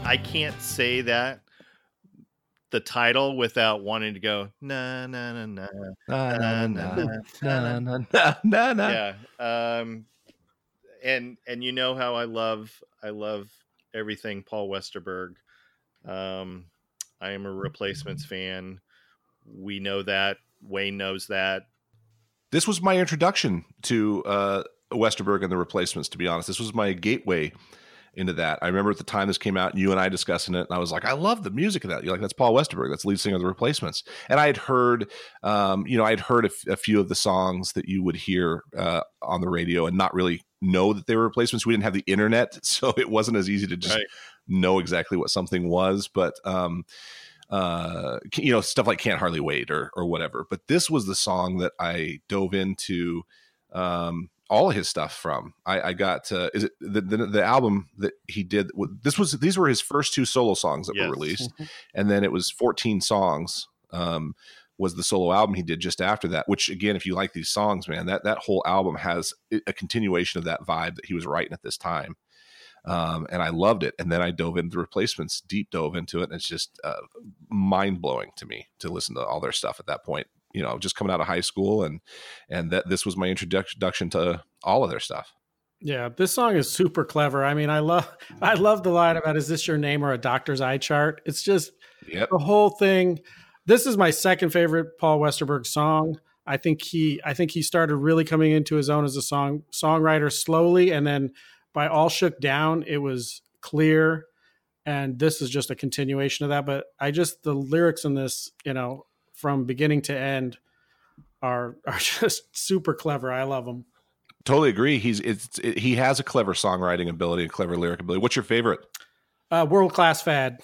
I I can't say that the title without wanting to go na na na na Na, na na na na, na, na, na, na. yeah um and and you know how i love i love everything paul westerberg um i am a replacements fan we know that wayne knows that This was my introduction to uh, Westerberg and the Replacements. To be honest, this was my gateway into that. I remember at the time this came out, you and I discussing it, and I was like, I love the music of that. You're like, that's Paul Westerberg, that's the lead singer of the Replacements. And I had heard, um, you know, I had heard a, f- a few of the songs that you would hear uh, on the radio, and not really know that they were replacements. We didn't have the internet, so it wasn't as easy to just Right. know exactly what something was. But um, uh you know stuff like can't hardly wait or or whatever but this was the song that i dove into um all of his stuff from i i got uh is it the the, the album that he did this was these were his first two solo songs that Yes. were released and then it was 14 songs um was the solo album he did just after that which again if you like these songs man that that whole album has a continuation of that vibe that he was writing at this time um, and I loved it. And then I dove into the replacements, deep dove into it, and it's just uh, mind blowing to me to listen to all their stuff at that point. You know, just coming out of high school, and and that this was my introduction to all of their stuff. Yeah, this song is super clever. I mean, I love I mm-hmm. love the line about "Is this your name or a doctor's eye chart?" It's just Yep. the whole thing. This is my second favorite Paul Westerberg song. I think he I think he started really coming into his own as a song songwriter slowly, and then by All Shook Down, it was clear. And this is just a continuation of that. But I just the lyrics in this, you know, from beginning to end, are are just super clever. I love them. Totally agree. He's it's it, he has a clever songwriting ability and clever lyric ability. What's your favorite? Uh, World class fad.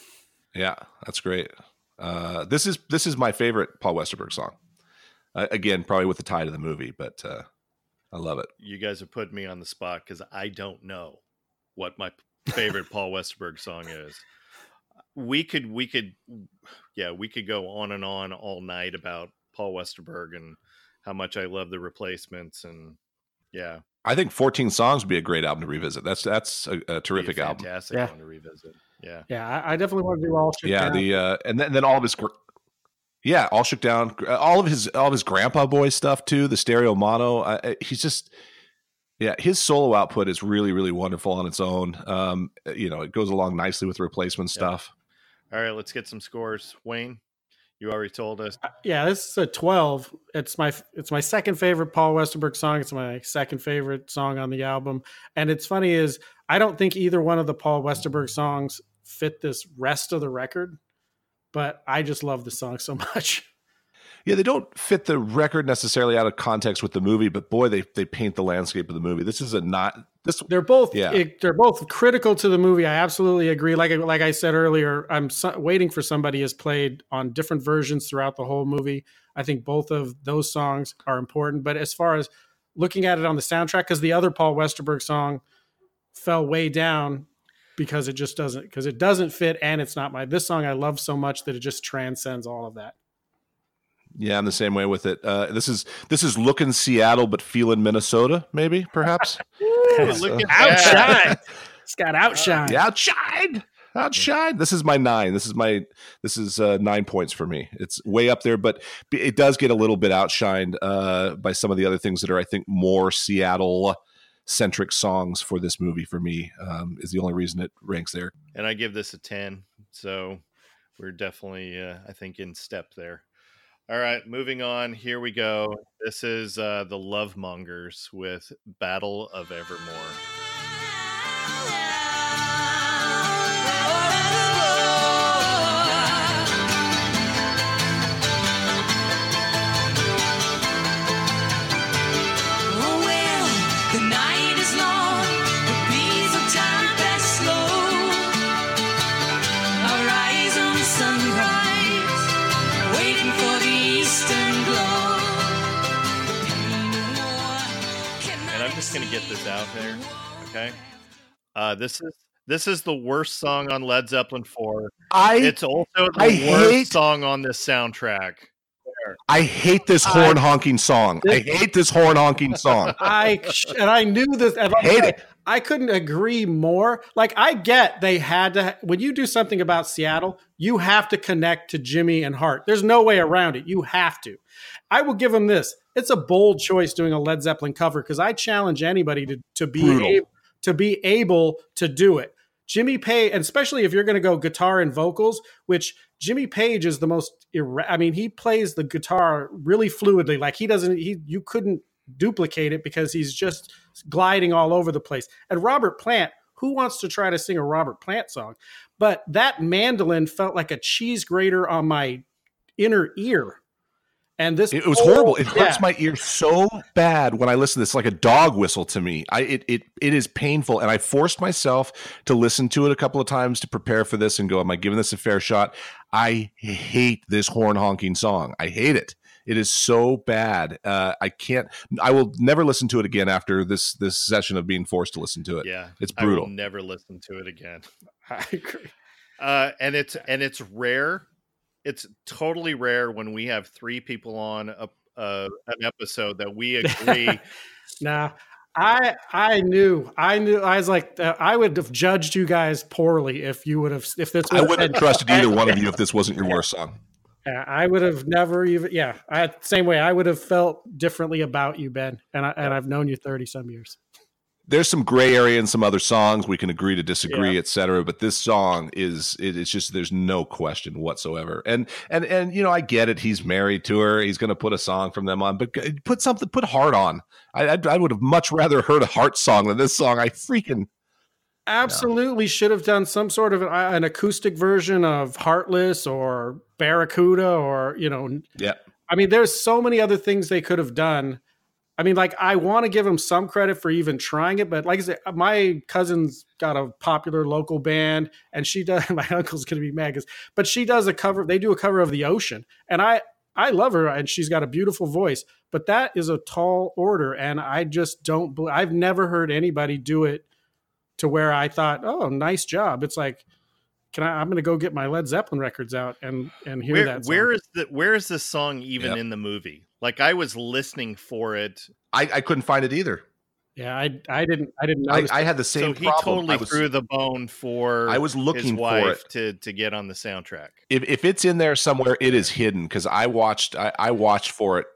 Yeah, that's great. Uh, this is this is my favorite Paul Westerberg song. Uh, again, probably with the tie to the movie, but uh, I love it. you guys have put me on the spot because i don't know what my favorite paul westerberg song is we could we could yeah we could go on and on all night about paul westerberg and how much i love the replacements and yeah I think 14 songs would be a great album to revisit. That's that's a, a be a terrific album. fantastic Yeah. one to revisit yeah Yeah, I, I definitely want to do all shit. yeah down. the uh and then, then all of his gr- yeah all shook down uh, all of his all of his Grandpaboy stuff too the stereo mono uh, he's just yeah his solo output is really really wonderful on its own um you know it goes along nicely with the replacement stuff all right let's get some scores wayne you already told us uh, yeah, this is a twelve. It's my it's my second favorite Paul Westerberg song. It's my second favorite song on the album. And it's funny is I don't think either one of the Paul Westerberg songs fit this rest of the record, but I just love the song so much. yeah they don't fit the record necessarily out of context with the movie but boy they they paint the landscape of the movie this is a not this They're both Yeah. it- they're both critical to the movie. I absolutely agree. Like like I said earlier, I'm so, waiting for somebody has played on different versions throughout the whole movie. I think both of those songs are important. But as far as looking at it on the soundtrack, because the other Paul Westerberg song fell way down because it just doesn't because it doesn't fit and it's not my this song I love so much that it just transcends all of that. Yeah i'm the same way with it uh this is this is looking seattle but feeling minnesota maybe perhaps look at that. Outshine. It's got outshine. yeah outshine outshine. This is my nine. This is my this is uh, nine points for me. It's way up there, but it does get a little bit outshined uh, by some of the other things that are, I think, more Seattle centric songs for this movie. For me, um, is the only reason it ranks there. and I give this a 10. So we're definitely, uh, I think, in step there. All right, moving on. Here we go. This is uh, the Lovemongers with Battle of Evermore. Get this out there. Okay. Uh, this is this is the worst song on Led Zeppelin 4. I It's also the I worst hate- song on this soundtrack. I hate this horn honking song. I hate this horn honking song. I and I knew this. And I Hate said, it. I couldn't agree more. Like I get they had to when you do something about Seattle, you have to connect to Jimi and Heart. There's no way around it. You have to. I will give them this. It's a bold choice doing a Led Zeppelin cover because I challenge anybody to to be Brutal. able, to be able to do it. Jimmy Page, and especially if you're going to go guitar and vocals, which Jimmy Page is the most. Ira- I mean, he plays the guitar really fluidly. Like he doesn't. He you couldn't duplicate it because he's just gliding all over the place. And Robert Plant, who wants to try to sing a Robert Plant song? But that mandolin felt like a cheese grater on my inner ear. And this It was whole- horrible. It hurts yeah. my ear so bad when I listen to this, like a dog whistle to me. I it it it is painful, and I forced myself to listen to it a couple of times to prepare for this and go, "Am I giving this a fair shot?" I hate this horn honking song. I hate it. It is so bad. Uh, I can't. I will never listen to it again after this this session of being forced to listen to it. Yeah. It's I will brutal. never listen to it again. I agree. Uh, and it's and it's rare. It's totally rare when we have three people on a, uh, an episode that we agree. Nah, I I knew I knew I was like uh, I would have judged you guys poorly if you would have if this I would wouldn't have trusted either one of you if this wasn't your worst song. Yeah, I would have never even. Yeah, I same way. I would have felt differently about you, Ben, and I and I've known you thirty some years. There's some gray area in some other songs. We can agree to disagree et cetera but this song is it, it's just there's no question whatsoever. And and and you know i get it. He's married to her. He's going to put a song from them on but put something put heart on. I i, I would have much rather heard a heart song than this song. I freaking Absolutely should have done some sort of an, an acoustic version of Heartless or Barracuda or you know. yeah. I mean, there's so many other things they could have done. I mean, like I want to give him some credit for even trying it, but like I said, uh, my cousin's got a popular local band, and she does. My uncle's gonna be mad, 'cause- but she does a cover. They do a cover of The Ocean, and I I love her, and she's got a beautiful voice. But that is a tall order, and I just don't. bel- I've never heard anybody do it to where I thought, oh, nice job. It's like, can I? I'm gonna go get my Led Zeppelin records out and and hear where, that. Song. where is the where is this song even Yep. in the movie? Like I was listening for it. i i couldn't find it either Yeah, I I didn't I didn't I. I had the same. So same he problem totally was, threw the bone for I was his looking for it to to get on the soundtrack. if, if it's in there somewhere it is hidden because i watched I, I watched for it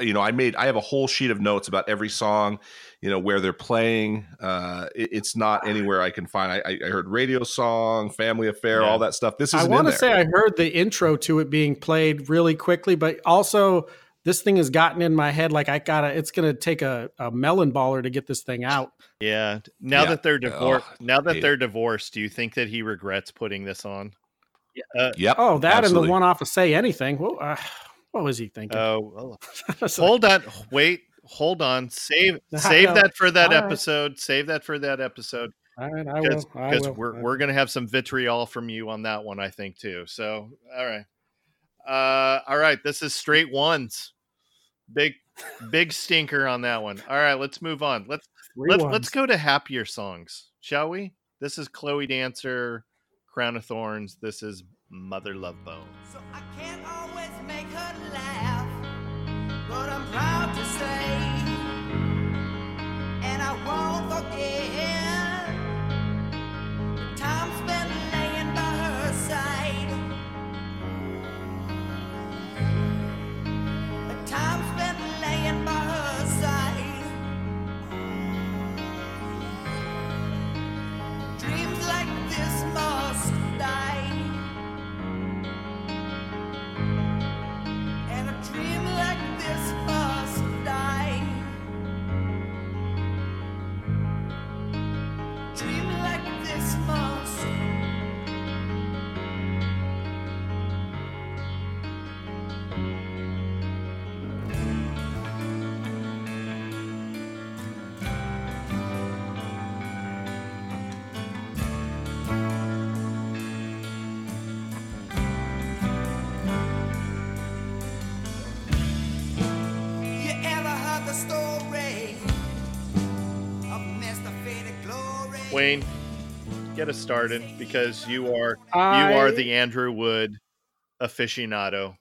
you know i made i have a whole sheet of notes about every song you know where they're playing uh it- it's not anywhere i can find i, I heard radio song family affair Yeah. all that stuff this is I want to there. say I heard the intro to it being played really quickly, but also this thing has gotten in my head like I gotta. It's gonna take a, a melon baller to get this thing out. Yeah. Now Yeah. that they're divorced, Oh, now that hate they're divorced, do you think that he regrets putting this on? yep Oh, that Absolutely. and the one off of say anything. Well, uh, what was he thinking? Oh, well, hold on, wait, hold on. Save save that for that All right. episode. Save that for that episode all right, I because will. I will. we're we're gonna have some vitriol from you on that one, I think too. So, all right, uh, all right. This is straight ones. Big big stinker on that one. All right, let's move on. Let's let's let's go to happier songs, shall we? This is Chloe Dancer, Crown of Thorns. This is Mother Love Bone. So I can't always make her laugh, but I'm proud to say, and I won't forget the time spent Wayne, get us started because you are I, you are the Andrew Wood aficionado.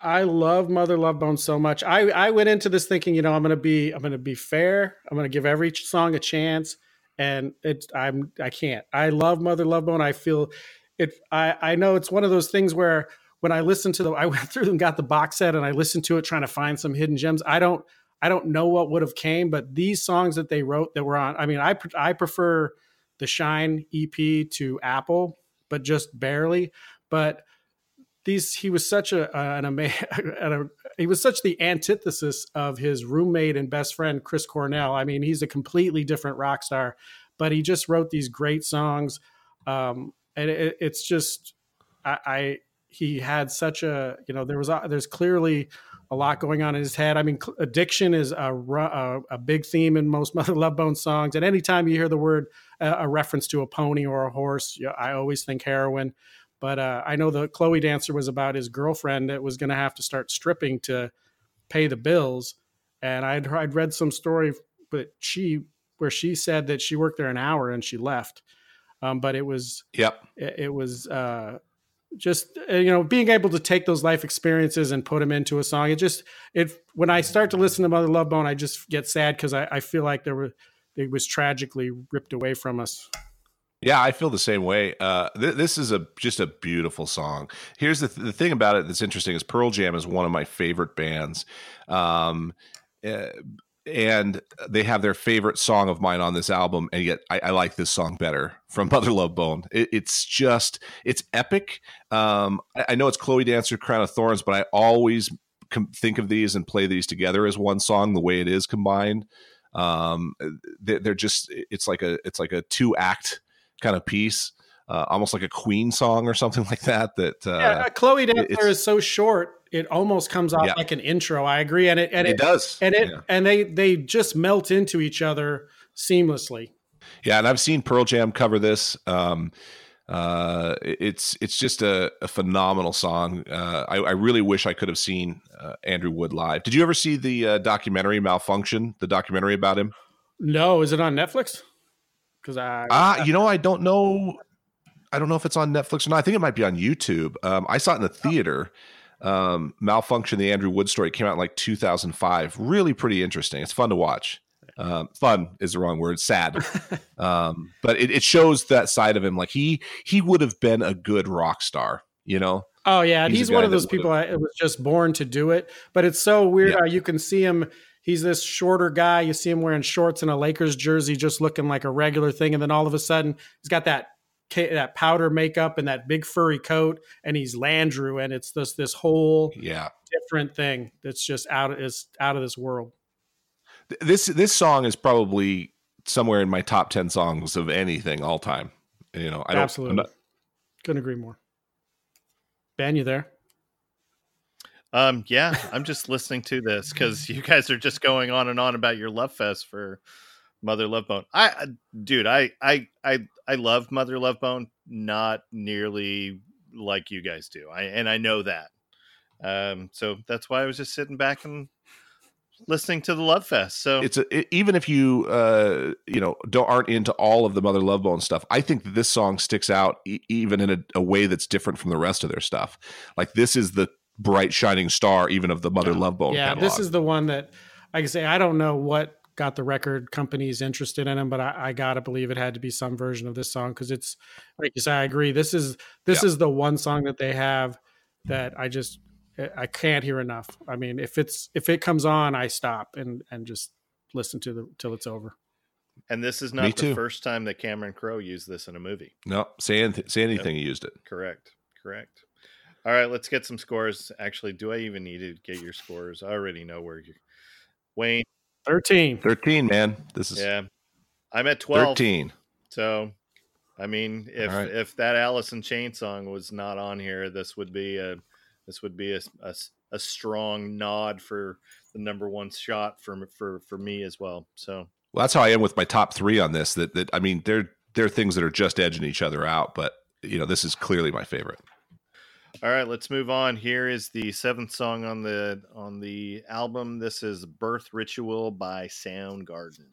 I love Mother Love Bone so much. I I went into this thinking, you know, I'm gonna be I'm gonna be fair. I'm gonna give every song a chance, and it's I'm I can't. I love Mother Love Bone. I feel it. I I know it's one of those things where when I listen to the I went through and got the box set and I listened to it trying to find some hidden gems. I don't I don't know what would have came, but these songs that they wrote that were on. I mean, I I prefer the Shine EP to Apple, but just barely. But these he was such a an amazing he was such the antithesis of his roommate and best friend Chris Cornell. I mean, he's a completely different rock star, but he just wrote these great songs, um, and it, it's just I, I he had such a you know there was there's clearly a lot going on in his head. I mean, addiction is a, a a big theme in most Mother Love Bone songs, and anytime you hear the word uh, a reference to a pony or a horse, you I always think heroin. But uh, I know the Chloe dancer was about his girlfriend that was going to have to start stripping to pay the bills. And I'd I'd read some story, but she where she said that she worked there an hour and she left. Um, but it was Yep. it, it was uh, just uh, you know being able to take those life experiences and put them into a song. It just it when I start to listen to Mother Love Bone, I just get sad because I, I feel like there were it was tragically ripped away from us. Yeah, I feel the same way. Uh, th- this is a just a beautiful song. Here's the th- the thing about it that's interesting is Pearl Jam is one of my favorite bands, um, uh, and they have their favorite song of mine on this album, and yet I, I like this song better from Mother Love Bone. It, it's just it's epic. Um, I, I know it's Chloe Dancer, Crown of Thorns, but I always com- think of these and play these together as one song. The way it is combined, um, they're, they're just it's like a it's like a two act kind of piece, uh, almost like a Queen song or something like that. That uh, yeah, uh, Chloe Dancer is so short; it almost comes off Yeah. like an intro. I agree, and it and it, it, does, and it yeah. and they they just melt into each other seamlessly. Yeah, and I've seen Pearl Jam cover this. Um, uh, it's it's just a, a phenomenal song. Uh, I, I really wish I could have seen uh, Andrew Wood live. Did you ever see the uh, documentary Malfunction? The documentary about him? No, is it on Netflix? Because I Ah, you know, I don't know. I don't know if it's on Netflix or not. I think it might be on YouTube. Um, I saw it in the theater. Um, Malfunction, the Andrew Wood story, came out in like 2005. Really pretty interesting. It's fun to watch. Um, fun is the wrong word. Sad, um, but it, it shows that side of him. Like he he would have been a good rock star. You know, Oh yeah, He's he's, one of those people I was just born to do it. But it's so weird Yeah. how you can see him. He's this shorter guy. You see him wearing shorts and a Lakers jersey, just looking like a regular thing, and then all of a sudden he's got that that powder makeup and that big furry coat, and he's Landrew, and it's this this whole yeah. different thing that's just out is out of this world. This this song is probably somewhere in my top ten songs of anything all time. You know, I don't. Absolutely, not- couldn't agree more. Ben, you there? Um, yeah, I'm just listening to this because you guys are just going on and on about your love fest for Mother Love Bone. I, I- dude, I, I, I, I love Mother Love Bone, not nearly like you guys do. I and I know that. Um, so that's why I was just sitting back and listening to the Love Fest. So it's a, it- even if you uh you know don't aren't into all of the mother love bone stuff i think that this song sticks out e- even in a, a way that's different from the rest of their stuff like this is the bright shining star even of the mother love bone yeah, catalog. this is the one that like I say, I don't know what got the record companies interested in him, but I, I gotta believe it had to be some version of this song because it's like you say, I agree. This is this Yeah. is the one song that they have that I just eh, I can't hear enough. I mean, if it's if it comes on, I stop and and just listen to the till it's over. And this is Me not the too. first time that Cameron Crowe used this in a movie. No, say anything, say anything. He used it. Correct. Correct. All right, let's get some scores. Actually, do I even need to get your scores? I already know where you Wayne. 13. Thirteen, man. This is Yeah. I'm at 12. thirteen. So, I mean, if All right. if that Alice in Chain song was not on here, this would be a this would be a, a, a strong nod for the number one shot for for for me as well. So, Well, that's how I am with my top three on this. That that I mean, they're they're things that are just edging each other out, but you know, this is clearly my favorite. All right, let's move on. Here is the seventh song on the on the album. This is "Birth Ritual" by Soundgarden.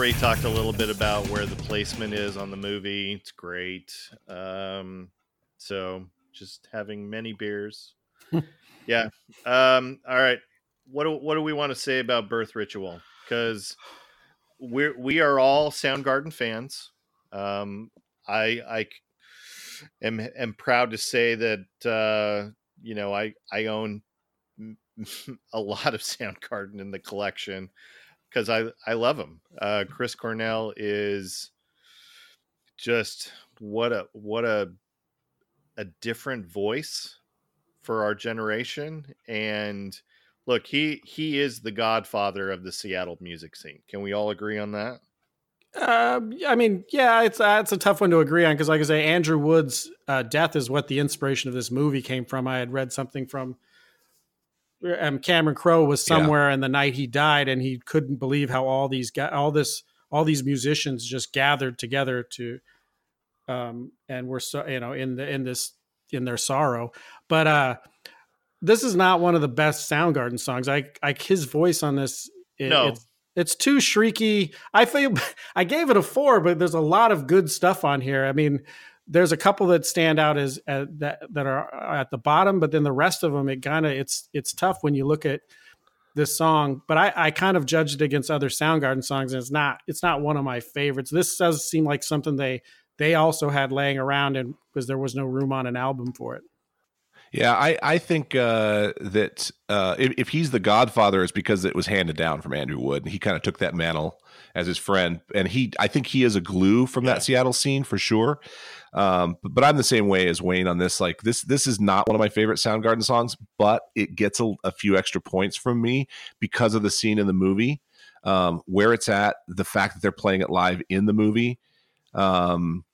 Already talked a little bit about where the placement is on the movie. It's great. Um, so just having many beers. yeah. Um, all right. What do, what do we want to say about Birth Ritual? Because we're we are all Soundgarden fans. Um, I am am proud to say that uh, you know I I own a lot of Soundgarden in the collection because I I love him. Uh, Chris Cornell is just what a what a a different voice for our generation and look he he is the godfather of the Seattle music scene. Can we all agree on that? Uh, I mean, yeah, it's uh, it's a tough one to agree on because, like I say, Andrew Wood's uh, death is what the inspiration of this movie came from. I had read something from um, Cameron Crowe was Yeah. somewhere in the night he died, and he couldn't believe how all these guys, all this, all these musicians just gathered together to, um, and were so you know in the in this in their sorrow. But uh, this is not one of the best Soundgarden songs. I like his voice on this. it- No. it's, it's too shrieky. I feel I gave it a four, but there's a lot of good stuff on here. I mean, there's a couple that stand out as, as that that are at the bottom, but then the rest of them, it kind of it's it's tough when you look at this song. But I, I kind of judged it against other Soundgarden songs, and it's not it's not one of my favorites. This does seem like something they they also had laying around, and because there was no room on an album for it. Yeah, I I think uh, that uh, if, if he's the Godfather, it's because it was handed down from Andrew Wood. And he kind of took that mantle as his friend, and he I think he is a glue from Yeah. that Seattle scene for sure. Um, but, but I'm the same way as Wayne on this. Like this this is not one of my favorite Soundgarden songs, but it gets a, a few extra points from me because of the scene in the movie, um, where it's at, the fact that they're playing it live in the movie. Um,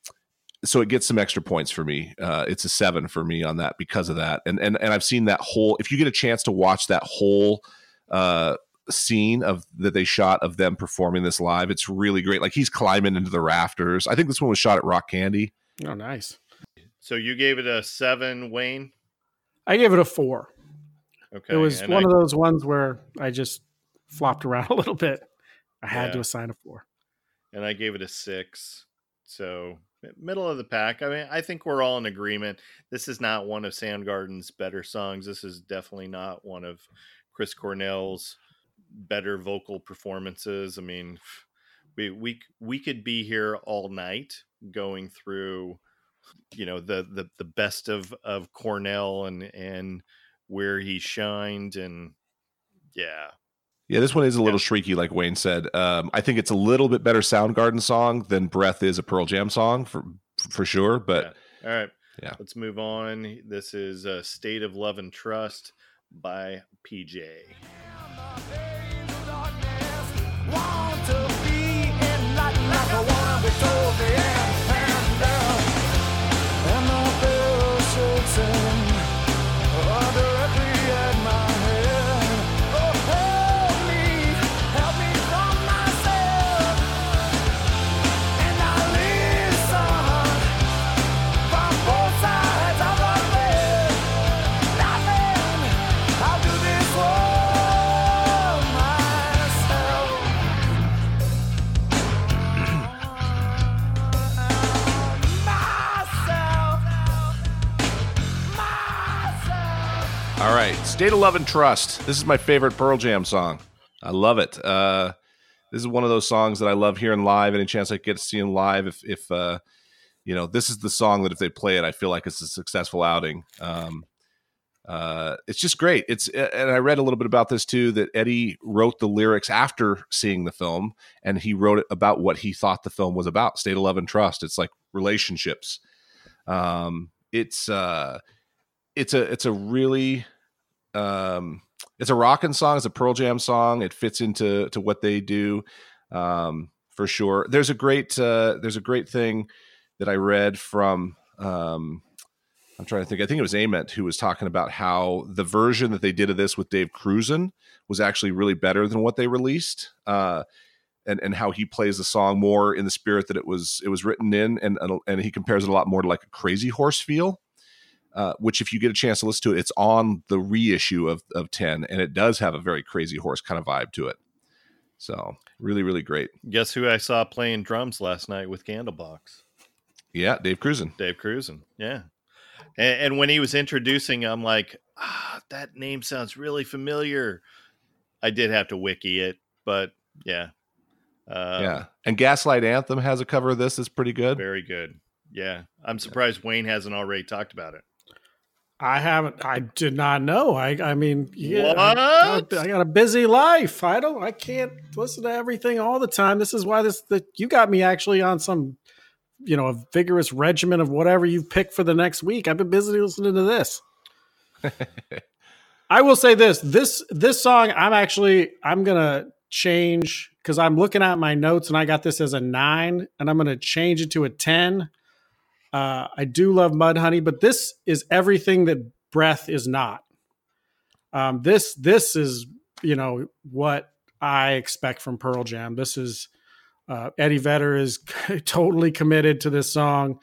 so it gets some extra points for me. Uh, it's a seven for me on that because of that. And and and I've seen that whole. If you get a chance to watch that whole uh, scene of that they shot of them performing this live, it's really great. Like he's climbing into the rafters. I think this one was shot at Rock Candy. Oh, nice. So you gave it a seven, Wayne. I gave it a four. Okay, it was one I- of those ones where I just flopped around a little bit. I had to assign a four. and I gave it a six. So middle of the pack. I mean, I think we're all in agreement. This is not one of Soundgarden's better songs. This is definitely not one of Chris Cornell's better vocal performances. I mean, we we we could be here all night going through, you know, the the the best of of Cornell and and where he shined and yeah, Yeah, this one is a little shrieky, like Wayne said. Um, I think it's a little bit better Soundgarden song than Breath is a Pearl Jam song for for sure. But All right. Yeah. Let's move on. This is a State of Love and Trust by PJ. Want of Love and Trust. This is my favorite Pearl Jam song. I love it. Uh, this is one of those songs that I love hearing live. Any chance I get to see them live, if if uh, you know, this is the song that if they play it, I feel like it's a successful outing. Um, uh, it's just great. It's and I read a little bit about this too. That Eddie wrote the lyrics after seeing the film, and he wrote it about what he thought the film was about: state of love and trust. It's like relationships. Um, it's uh, it's a it's a really um, it's a rocking song. It's a Pearl Jam song. It fits into to what they do um, for sure. There's a great uh, there's a great thing that I read from. Um, I'm trying to think. I think it was Ament who was talking about how the version that they did of this with Dave Krusen was actually really better than what they released, uh, and and how he plays the song more in the spirit that it was it was written in, and and, and he compares it a lot more to like a Crazy Horse feel. Uh, which, if you get a chance to listen to it, it's on the reissue of of Ten, and it does have a very Crazy Horse kind of vibe to it. So really, really great. Guess who I saw playing drums last night with Candlebox? Yeah, Dave Krusen. Dave Krusen. Yeah. And, and when he was introducing, I'm like, ah, that name sounds really familiar. I did have to wiki it, but yeah. Uh, yeah, and Gaslight Anthem has a cover of this that's pretty good. Very good. Yeah. I'm surprised Wayne hasn't already talked about it. I haven't. I did not know. I. I mean, yeah, What? I, got a- I got a busy life. I don't. I can't listen to everything all the time. This is why this. The, you got me actually on some, you know, a vigorous regimen of whatever you pick for the next week. I've been busy listening to this. I will say this. This this song. I'm actually. I'm gonna change because I'm looking at my notes and I got this as a nine, and I'm gonna change it to a ten. Uh, I do love Mudhoney, but this is everything that Breath is not. Um, this this is you know what I expect from Pearl Jam. This is uh, Eddie Vedder is totally committed to this song,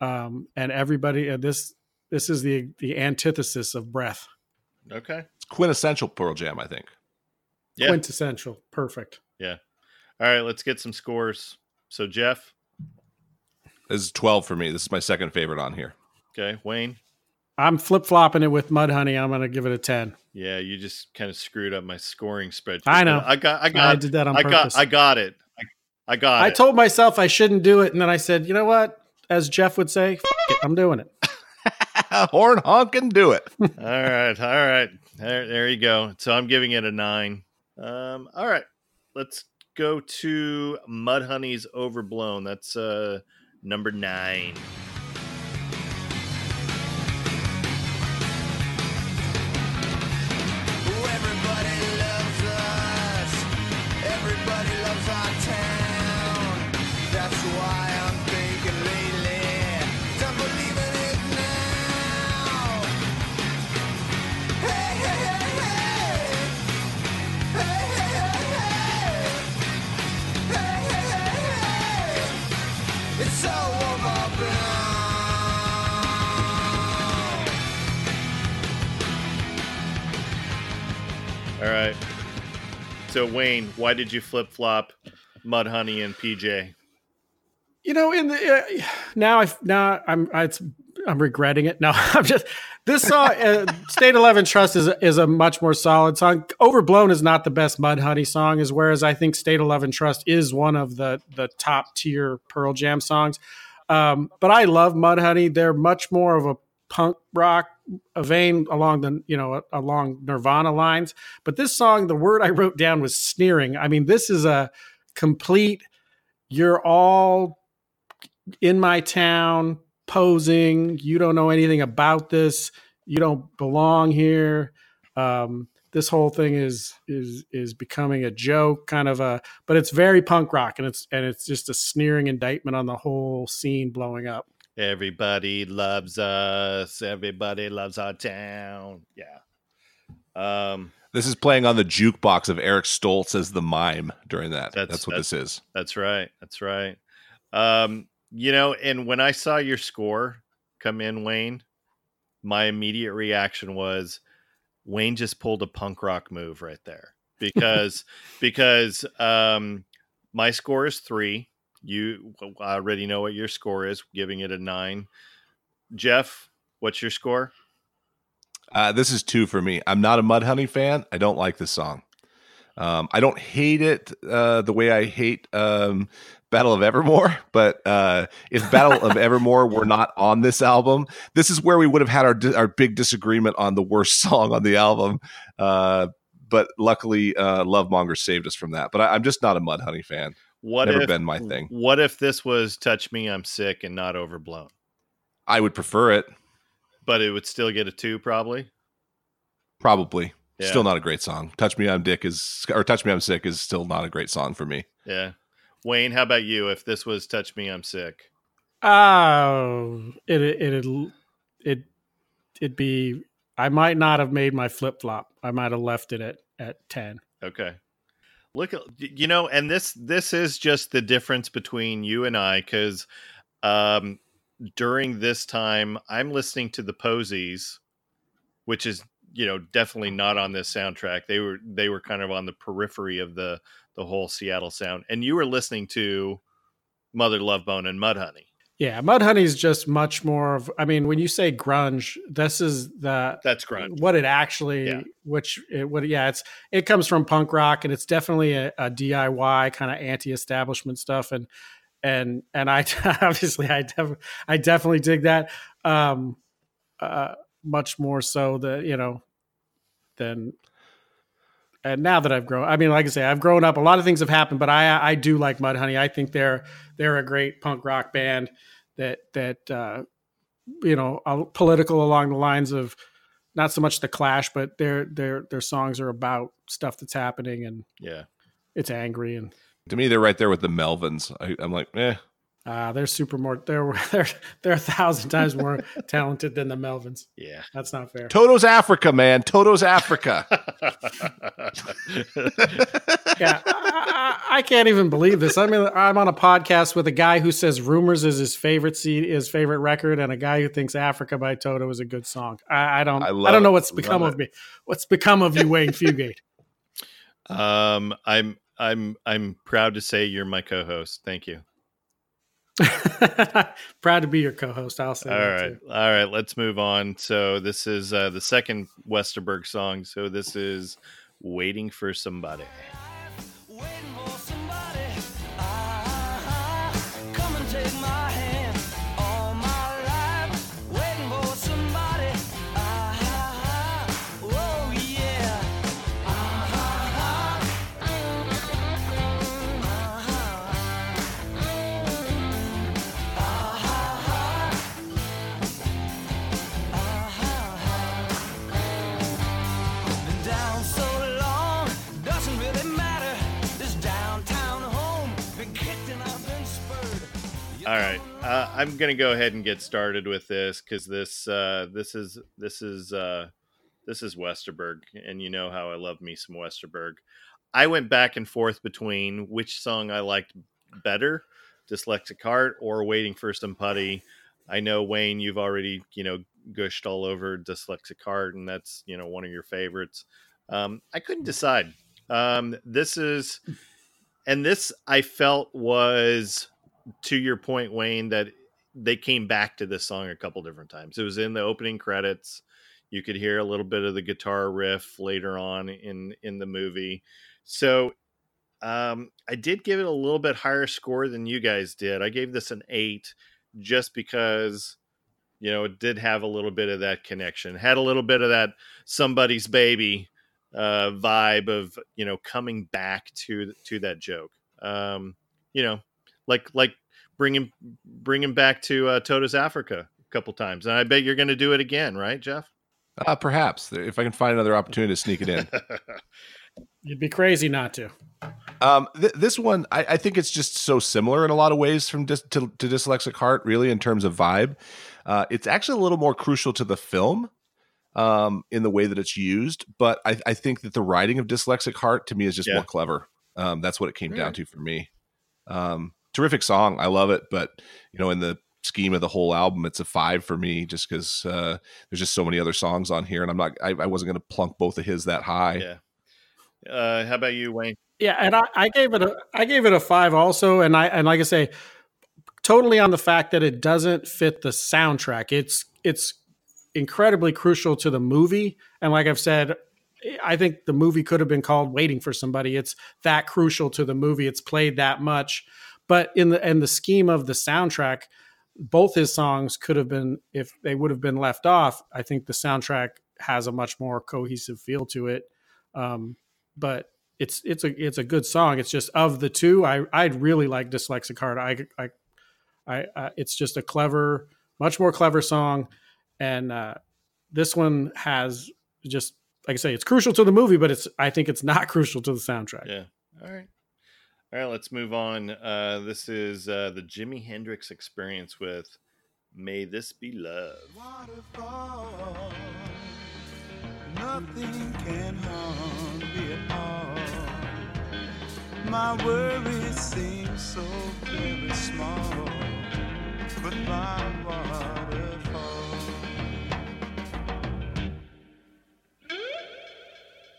um, and everybody. Uh, this this is the the antithesis of Breath. Okay. It's quintessential Pearl Jam, I think. Yeah. Quintessential, perfect. Yeah. All right. Let's get some scores. So, Jeff. This is 12 for me. This is my second favorite on here. Okay. Wayne. I'm flip flopping it with Mudhoney. I'm going to give it a ten. Yeah. You just kind of screwed up my scoring spreadsheet. I know. I got, I got. I did that on I purpose. got, I got it. I, I got I it. told myself I shouldn't do it, and then I said, you know what? As Jeff would say, "F- it, I'm doing it. Horn honk and do it. all right, all right. There, there you go. So I'm giving it a nine. Um, all right, let's go to Mudhoney's Overblown. That's uh number nine. So Wayne, why did you flip flop Mudhoney and PJ? You know, in the uh, now, I now I'm I, I'm regretting it. No, I'm just this song. Uh, State of Love and Trust is is a much more solid song. Overblown is not the best Mudhoney song, as whereas I think State of Love and Trust is one of the the top tier Pearl Jam songs. Um, but I love Mudhoney. They're much more of a punk rock a vein along the you know along Nirvana lines. But this song, the word I wrote down was sneering. I mean, this is a complete. You're all in my town posing. You don't know anything about this. You don't belong here. Um, this whole thing is is is becoming a joke, kind of a. But it's very punk rock, and it's and it's just a sneering indictment on the whole scene blowing up. Everybody loves us. Everybody loves our town. Yeah. Um, This is playing on the jukebox of Eric Stoltz as the mime during that. That's- That's, what that's- this is. that's right. That's right. Um, you know, and when I saw your score come in, Wayne, my immediate reaction was Wayne just pulled a punk rock move right there because because um, my score is three. You I already know what your score is, giving it a nine. Jeff, what's your score? Uh, this is two for me. I'm not a Mudhoney fan. I don't like this song. Um, I don't hate it uh, the way I hate um, Battle of Evermore, but uh, if Battle of Evermore were not on this album, this is where we would have had our di- our big disagreement on the worst song on the album. Uh, but luckily, uh, Lovemonger saved us from that. But I, I'm just not a Mudhoney fan. What Never if, been my thing. What if this was "Touch Me, I'm Sick" and not overblown, I would prefer it. but it would still get a two probably? Probably. Yeah. Still not a great song. Touch Me I'm Dick is or Touch Me I'm Sick is still not a great song for me. Yeah. Wayne, how about you? If this was "Touch Me, I'm Sick," Oh, it it it it it'd be. I might not have made my flip flop. I might have left it at at ten. Okay. Look, at you know, and this this is just the difference between you and I because um, during this time I'm listening to the Posies, which is you know definitely not on this soundtrack. They were they were kind of on the periphery of the the whole Seattle sound, and you were listening to Mother Love Bone and Mudhoney. Yeah, Mudhoney's just much more of. I mean, when you say grunge, this is the That's grunge. what it actually, Yeah. which it, what yeah, it's it comes from punk rock, and it's definitely a, a DIY kind of anti-establishment stuff, and and and I obviously I def, I definitely dig that, um, uh, much more so that you know than. And now that I've grown, I mean, like I say, I've grown up. A lot of things have happened, but I I do like Mudhoney. I think they're they're a great punk rock band that that uh, you know political along the lines of not so much the Clash, but their their their songs are about stuff that's happening and Yeah. it's angry and To me, they're right there with the Melvins. I, I'm like, eh. Uh, they're super more they're they're they're a thousand times more talented than the Melvins. Yeah. That's not fair. Toto's Africa, man. Toto's Africa. yeah, I, I, I can't even believe this. I mean, I'm on a podcast with a guy who says "Rumors" is his favorite CD, his favorite record, and a guy who thinks "Africa" by Toto is a good song. I, I don't, I I, don't know what's Love become it. of me. What's become of you, Wayne Fugate? um, I'm I'm I'm proud to say you're my co-host. Thank you. Proud to be your co-host. I'll say. All that right, too. all right. Let's move on. So this is uh, the second Westerberg song. So this is "Waiting for Somebody." I'm gonna go ahead and get started with this because this uh, this is this is uh, this is Westerberg, and you know how I love me some Westerberg. I went back and forth between which song I liked better, "Dyslexic Heart" or "Waiting for Somebody." I know Wayne, you've already you know gushed all over "Dyslexic Heart," and that's you know one of your favorites. Um, I couldn't decide. Um, this is, and this I felt was to your point, Wayne, that they came back to this song a couple different times. It was in the opening credits. You could hear a little bit of the guitar riff later on in in the movie. So um, I did give it a little bit higher score than you guys did. I gave this an eight just because you know it did have a little bit of that connection, had a little bit of that somebody's baby uh, vibe of you know coming back to to that joke. Um, you know, like like bring him bring him back to uh, Toto's Africa a couple times, and I bet you're going to do it again, right, Jeff? Uh, perhaps if I can find another opportunity to sneak it in. You'd be crazy not to. Um, th- this one, I, I think it's just so similar in a lot of ways from dis- to, to Dyslexic Heart, really, in terms of vibe. Uh, it's actually a little more crucial to the film um, in the way that it's used, but I, I think that the writing of Dyslexic Heart to me is just Yeah. more clever. Um, that's what it came down to for me. Um, terrific song, I love it, but you know, in the scheme of the whole album, it's a five for me, just because uh, there's just so many other songs on here, and I'm not, I, I wasn't going to plunk both of his that high. yeah. Uh, how about you, Wayne? Yeah, and I, I gave it a I gave it a five also, and I and like I say, totally on the fact that it doesn't fit the soundtrack. It's it's incredibly crucial to the movie. And like I've said, I think the movie could have been called Waiting for Somebody. It's that crucial to the movie. It's played that much. But in the in the scheme of the soundtrack, both his songs could have been if they would have been left off. I think the soundtrack has a much more cohesive feel to it. Um, but it's it's a it's a good song. It's just of the two, I I'd really like Dyslexic Heart. I I I, I it's just a clever, much more clever song, and uh, this one has just like I say, it's crucial to the movie, but it's I think it's not crucial to the soundtrack. Yeah. All right. All right, let's move on. Uh, this is uh, the Jimi Hendrix experience with May This Be Love. waterfall. Nothing can harm me at all. My worries seem so very small, but my waterfall.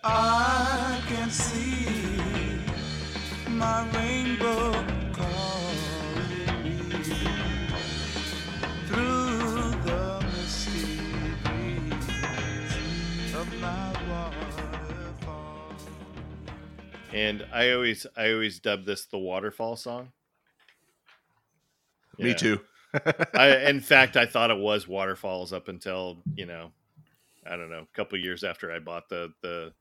I can see my rainbow calling me through the misty breeze of my waterfall. And I always I always dub this the waterfall song. Me too. I, in fact, I thought it was waterfalls up until you know, I don't know, a couple years after I bought the the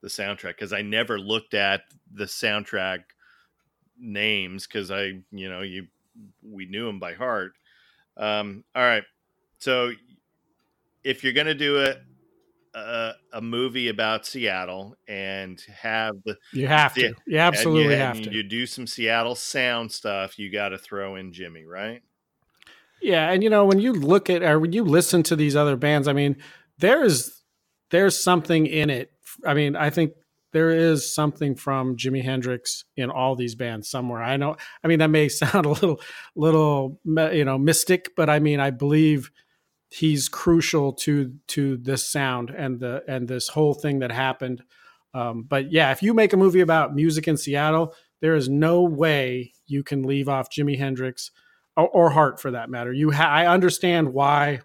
the soundtrack because I never looked at the soundtrack names because I you know you we knew them by heart. Um, all right, so if you're gonna do a a, a movie about Seattle and have the You have to. You absolutely you, have to. you do some Seattle sound stuff, you got to throw in Jimi, right? Yeah, and you know when you look at or when you listen to these other bands, I mean, there's there's something in it. I mean, I think there is something from Jimi Hendrix in all these bands somewhere. I know. I mean, that may sound a little little you know mystic, but I mean, I believe he's crucial to to this sound and the and this whole thing that happened. Um, but yeah, if you make a movie about music in Seattle, there is no way you can leave off Jimi Hendrix or, or Heart for that matter. You, ha- I understand why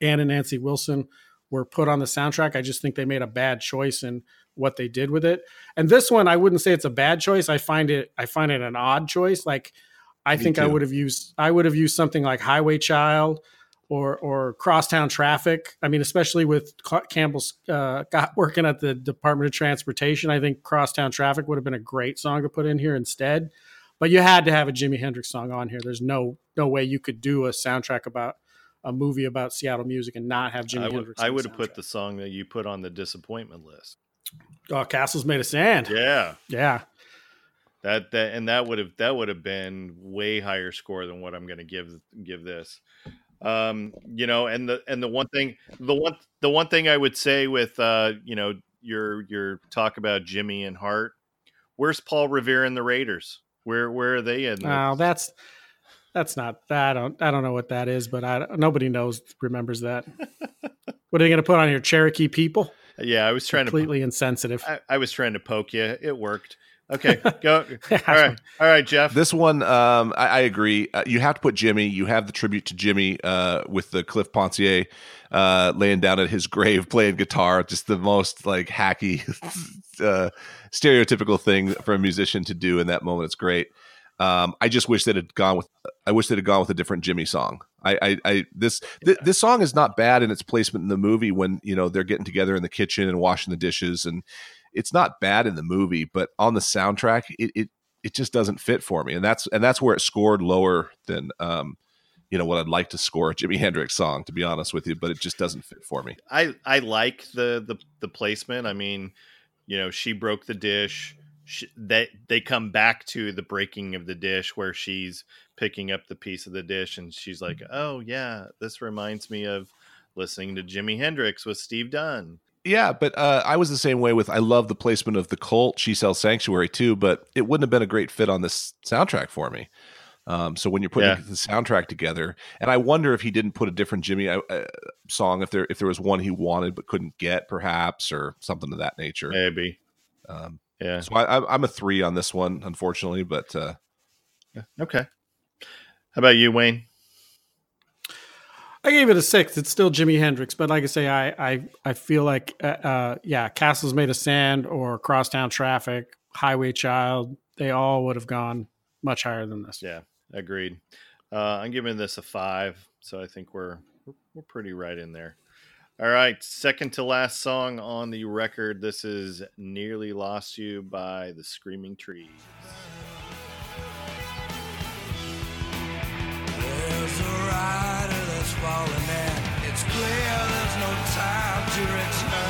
Ann and Nancy Wilson were put on the soundtrack. I just think they made a bad choice in what they did with it. And this one, I wouldn't say it's a bad choice. I find it, I find it an odd choice. Like, I Me think I would have used, I would have used something like Highway Child or or Crosstown Traffic. I mean, especially with Ca- Campbell's uh, got working at the Department of Transportation, I think Crosstown Traffic would have been a great song to put in here instead. But you had to have a Jimi Hendrix song on here. There's no no way you could do a soundtrack about a movie about Seattle music and not have Jimi I would Hendrix. I would have put the song that you put on the disappointment list. Oh Castles Made of Sand. Yeah, yeah. that that and that would have that would have been way higher score than what I'm going to give give this. Um, you know, and the and the one thing the one the one thing I would say with uh, you know, your your talk about Jimi and Heart, where's Paul Revere and the Raiders? Where where are they in? Oh, that's that's not. I don't. I don't know what that is, but I nobody knows remembers that. what are they going to put on here? Cherokee people? Yeah, I was trying to Completely insensitive. I, I was trying to poke you. It worked. Okay, go. All right, all right, Jeff. This one, um, I, I agree. Uh, you have to put Jimi. You have the tribute to Jimi uh, with the Cliff Poncier uh, laying down at his grave playing guitar. Just the most like hacky, uh, stereotypical thing for a musician to do in that moment. It's great. Um, I just wish that it had gone with. I wish that had gone with a different Jimi song. I, I, I this th- this song is not bad in its placement in the movie when you know they're getting together in the kitchen and washing the dishes, and it's not bad in the movie, but on the soundtrack, it, it it just doesn't fit for me, and that's and that's where it scored lower than um, you know what I'd like to score a Jimi Hendrix song, to be honest with you, but it just doesn't fit for me. I I like the the the placement. I mean, you know, she broke the dish. She, they they come back to the breaking of the dish where she's picking up the piece of the dish and she's like, "Oh yeah, this reminds me of listening to Jimi Hendrix with Steve Dunne." Yeah, but uh, I was the same way with. I love the placement of the cult. She sells Sanctuary too, but it wouldn't have been a great fit on this soundtrack for me. Um, so when you're putting Yeah. the soundtrack together, and I wonder if he didn't put a different Jimi uh, uh, song, if there if there was one he wanted but couldn't get, perhaps, or something of that nature. Maybe. Um, Yeah. so I, I'm- I'm a three on this one, unfortunately, but uh, Okay. How about you, Wayne? I gave it a six. It's still Jimi Hendrix, but like I say, I I, I feel like uh, uh, yeah, Castles Made of Sand or Crosstown Traffic, Highway Child, they all would have gone much higher than this. Yeah, agreed. Uh, I'm giving this a five, so I think we're we're, we're pretty right in there. All right, second to last song on the record. This is "Nearly Lost You" by the Screaming Trees. There's a rider that's falling in. It's clear there's no time to return.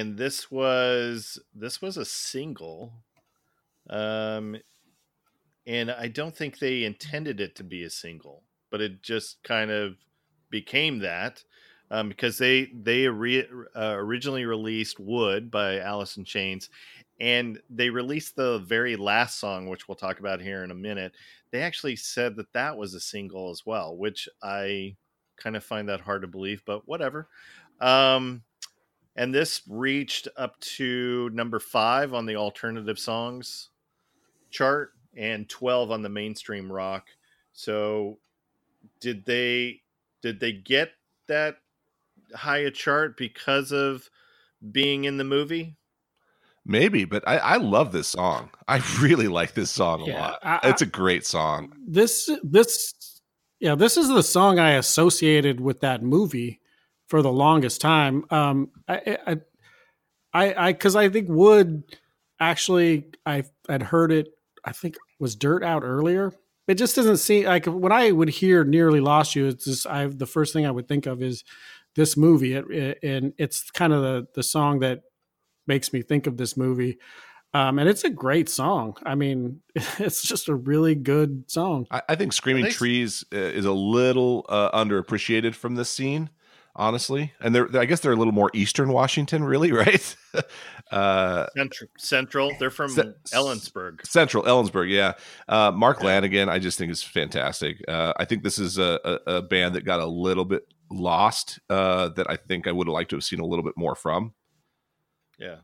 And this was this was a single um and i don't think they intended it to be a single but it just kind of became that um, because they they re, uh, originally released wood by alice in chains and they released the very last song which we'll talk about here in a minute. They actually said that that was a single as well which i kind of find that hard to believe but whatever. Um and this reached up to number five on the alternative songs chart and 12 on the mainstream rock so did they did they get that high a chart because of being in the movie Maybe, but I, I love this song. I really like this song a Yeah, lot. I- I- it's a great song. This this yeah, this is the song I associated with that movie for the longest time. Um, I I I I because I think Wood actually I had heard it. I think was Dirt out earlier. It just doesn't seem like when I would hear "Nearly Lost You." It's just I the first thing I would think of is this movie, it, it- and it's kind of the the song that makes me think of this movie. Um, and it's a great song. I mean, it's just a really good song. I, I think Screaming Thanks. Trees uh, is a little uh, underappreciated from this scene, honestly. And they're, I guess they're a little more Eastern Washington, really, right? uh, central central they're from Ce- ellensburg Central Ellensburg, yeah. Uh, Mark Lanegan, I just think is fantastic. Uh, I think this is a, a, a band that got a little bit lost. Uh, that I think I would have liked to have seen a little bit more from. yeah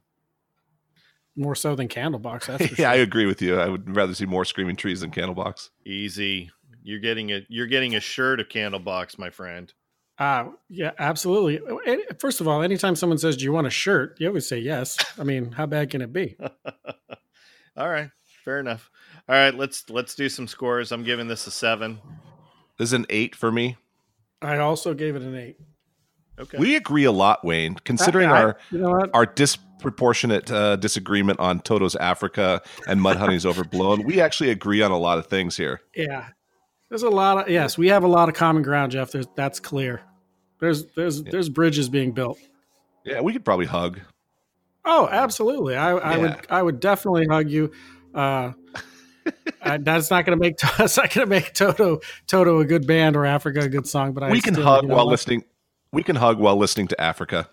More so than Candlebox. That's for yeah, I agree with you. I would rather see more Screaming Trees than Candlebox. easy you're getting a you're getting a shirt of candlebox my friend Uh, yeah, absolutely. First of all, anytime someone says, "Do you want a shirt?" you always say yes. I mean, how bad can it be? all right fair enough all right let's let's do some scores i'm giving this a seven This is an eight for me. I also gave it an eight. okay We agree a lot, Wayne, considering I- I- our you know our disproportionate uh, disagreement on Toto's Africa and Mudhoney's Overblown. We actually agree on a lot of things here. Yeah, there's a lot of yes. We have a lot of common ground, Jeff. There's, that's clear. There's there's there's bridges being built. Yeah, we could probably hug. Oh, absolutely. I, I Yeah. would I would definitely hug you. Uh, I, that's not going to make that's not going to make Toto Toto a good band or Africa a good song. But I we can still, hug you know while listening. We can hug while listening to Africa.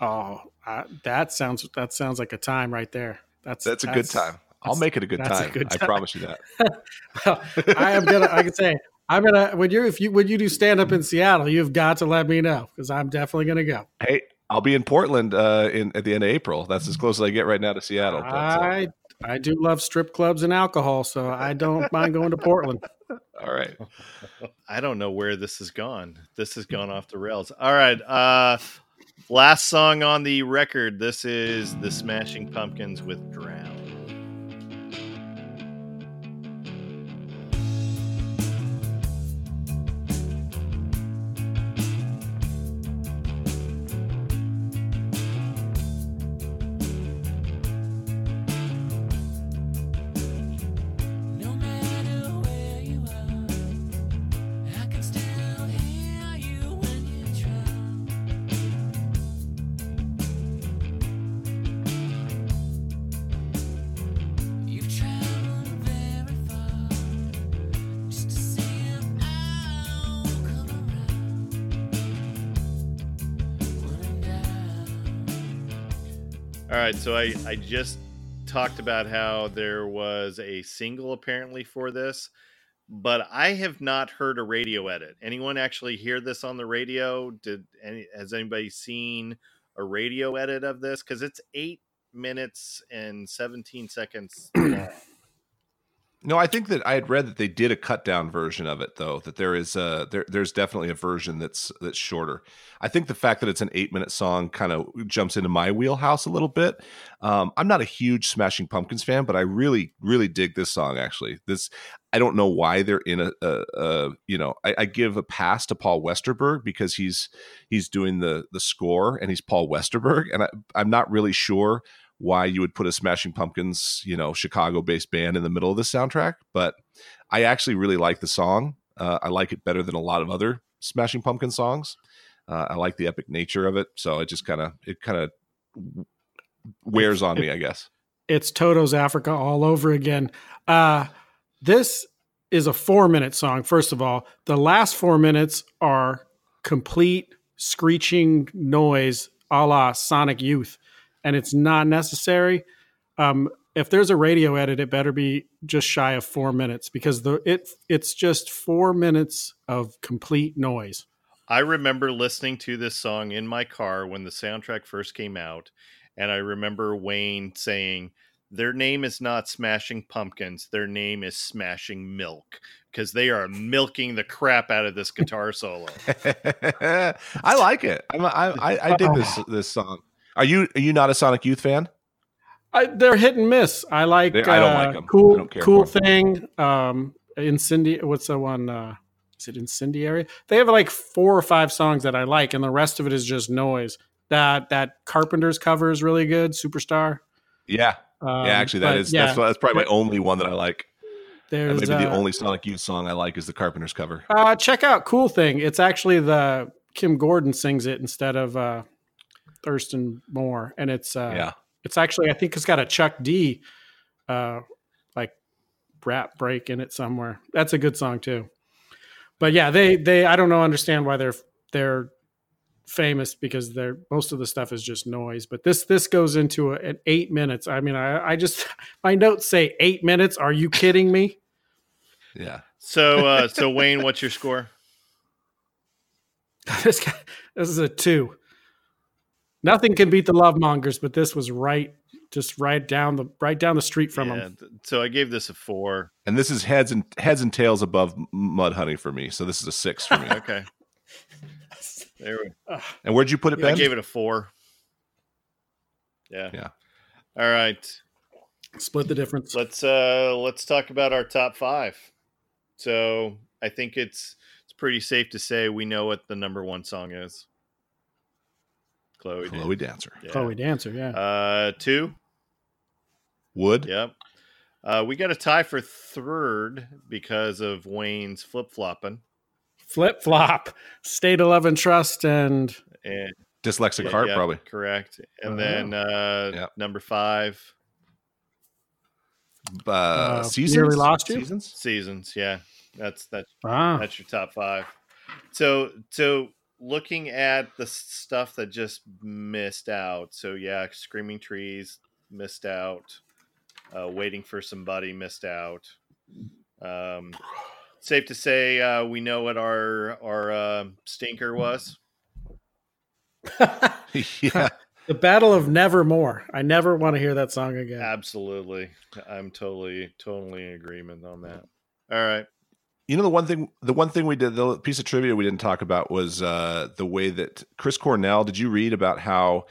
Oh, uh, that sounds that sounds like a time right there. That's That's a good time. I'll make it a good that's a time. I promise you that. Well, I am gonna. I can say I'm gonna when you if you when you do stand up in Seattle, you've got to let me know because I'm definitely gonna go. Hey, I'll be in Portland uh, in at the end of April. That's as close as I get right now to Seattle. But, uh, I I do love strip clubs and alcohol, so I don't mind going to Portland. all right. I don't know where this has gone. This has gone off the rails. All right. Uh last song on the record. This is the Smashing Pumpkins with Drown. Right, so I, I just talked about how there was a single apparently for this, but I have not heard a radio edit. Anyone actually hear this on the radio? Did any has anybody seen a radio edit of this? Because it's eight minutes and seventeen seconds. No, I think that I had read that they did a cut down version of it though. That there is a there, there's definitely a version that's that's shorter. I think the fact that it's an eight minute song kind of jumps into my wheelhouse a little bit. Um, I'm not a huge Smashing Pumpkins fan, but I really really dig this song. Actually, this I don't know why they're in a, a, a you know I, I give a pass to Paul Westerberg because he's he's doing the the score and he's Paul Westerberg, and I, I'm not really sure why you would put a Smashing Pumpkins, you know, Chicago based band in the middle of the soundtrack. But I actually really like the song. Uh, I like it better than a lot of other Smashing Pumpkin songs. Uh, I like the epic nature of it. So it just kind of, it kind of wears on me, I guess. it's Toto's Africa all over again. Uh, this is a four minute song, first of all. The last four minutes are complete screeching noise a la Sonic Youth, and it's not necessary. Um, if there's a radio edit, it better be just shy of four minutes because the it it's just four minutes of complete noise. I remember listening to this song in my car when the soundtrack first came out, and I remember Wayne saying, "Their name is not Smashing Pumpkins. Their name is Smashing Milk because they are milking the crap out of this guitar solo." I like it. I'm, I, I, I dig this this song. Are you are you not a Sonic Youth fan? I, they're hit and miss. I like. They- I don't uh, like 'em. I Cool, cool thing. Um, incendi. What's the one? Uh, is it incendiary? They have like four or five songs that I like, and the rest of it is just noise. That that Carpenter's cover is really good. Superstar. Yeah, Um, yeah. Actually, that is yeah, that's that's probably my only one that I like. There's maybe the uh, only Sonic Youth song I like is the Carpenter's cover. Uh, check out "Cool Thing." It's actually the Kim Gordon sings it instead of uh, Thurston Moore, and it's uh, yeah, it's actually I think it's got a Chuck D, uh, like rap break in it somewhere. That's a good song too. But yeah, they they I don't know understand why they're they're famous because they're most of the stuff is just noise. But this this goes into a, an eight minutes. I mean, I I just my notes say eight minutes. Are you kidding me? yeah. So, uh, so Wayne, what's your score? this guy, this is a two. Nothing can beat the Lovemongers, but this was right, just right down the right down the street from Yeah, them. so I gave this a four. And this is heads and heads and tails above Mudhoney for me. So this is a six for me. Okay. There we Go. and where'd you put it, I Ben? gave it a four. Yeah. Yeah. All right. Split the difference. Let's uh let's talk about our top five. So I think it's it's pretty safe to say we know what the number one song is. Chloe. did. Chloe Dancer. Yeah. Chloe Dancer, yeah. Uh two. Wood. Yep. Uh, we got a tie for third because of Wayne's flip flopping Flip flop, State of Love and Trust, and and Dyslexic yeah, Heart, yeah, probably. correct. And Oh. then uh, Yeah. number five Uh, Uh, seasons. Nearly Lost You? Seasons. seasons. Yeah, that's that's ah, That's your top five. So, so looking at the stuff that just missed out. So yeah, screaming trees missed out. Uh, waiting for somebody missed out. Um, safe to say uh, we know what our our uh, stinker was. yeah. the Battle of Nevermore. I never want to hear that song again. Absolutely, I'm totally totally in agreement on that. All right. You know the one thing the one thing we did the piece of trivia we didn't talk about was uh the way that Chris Cornell did you read about how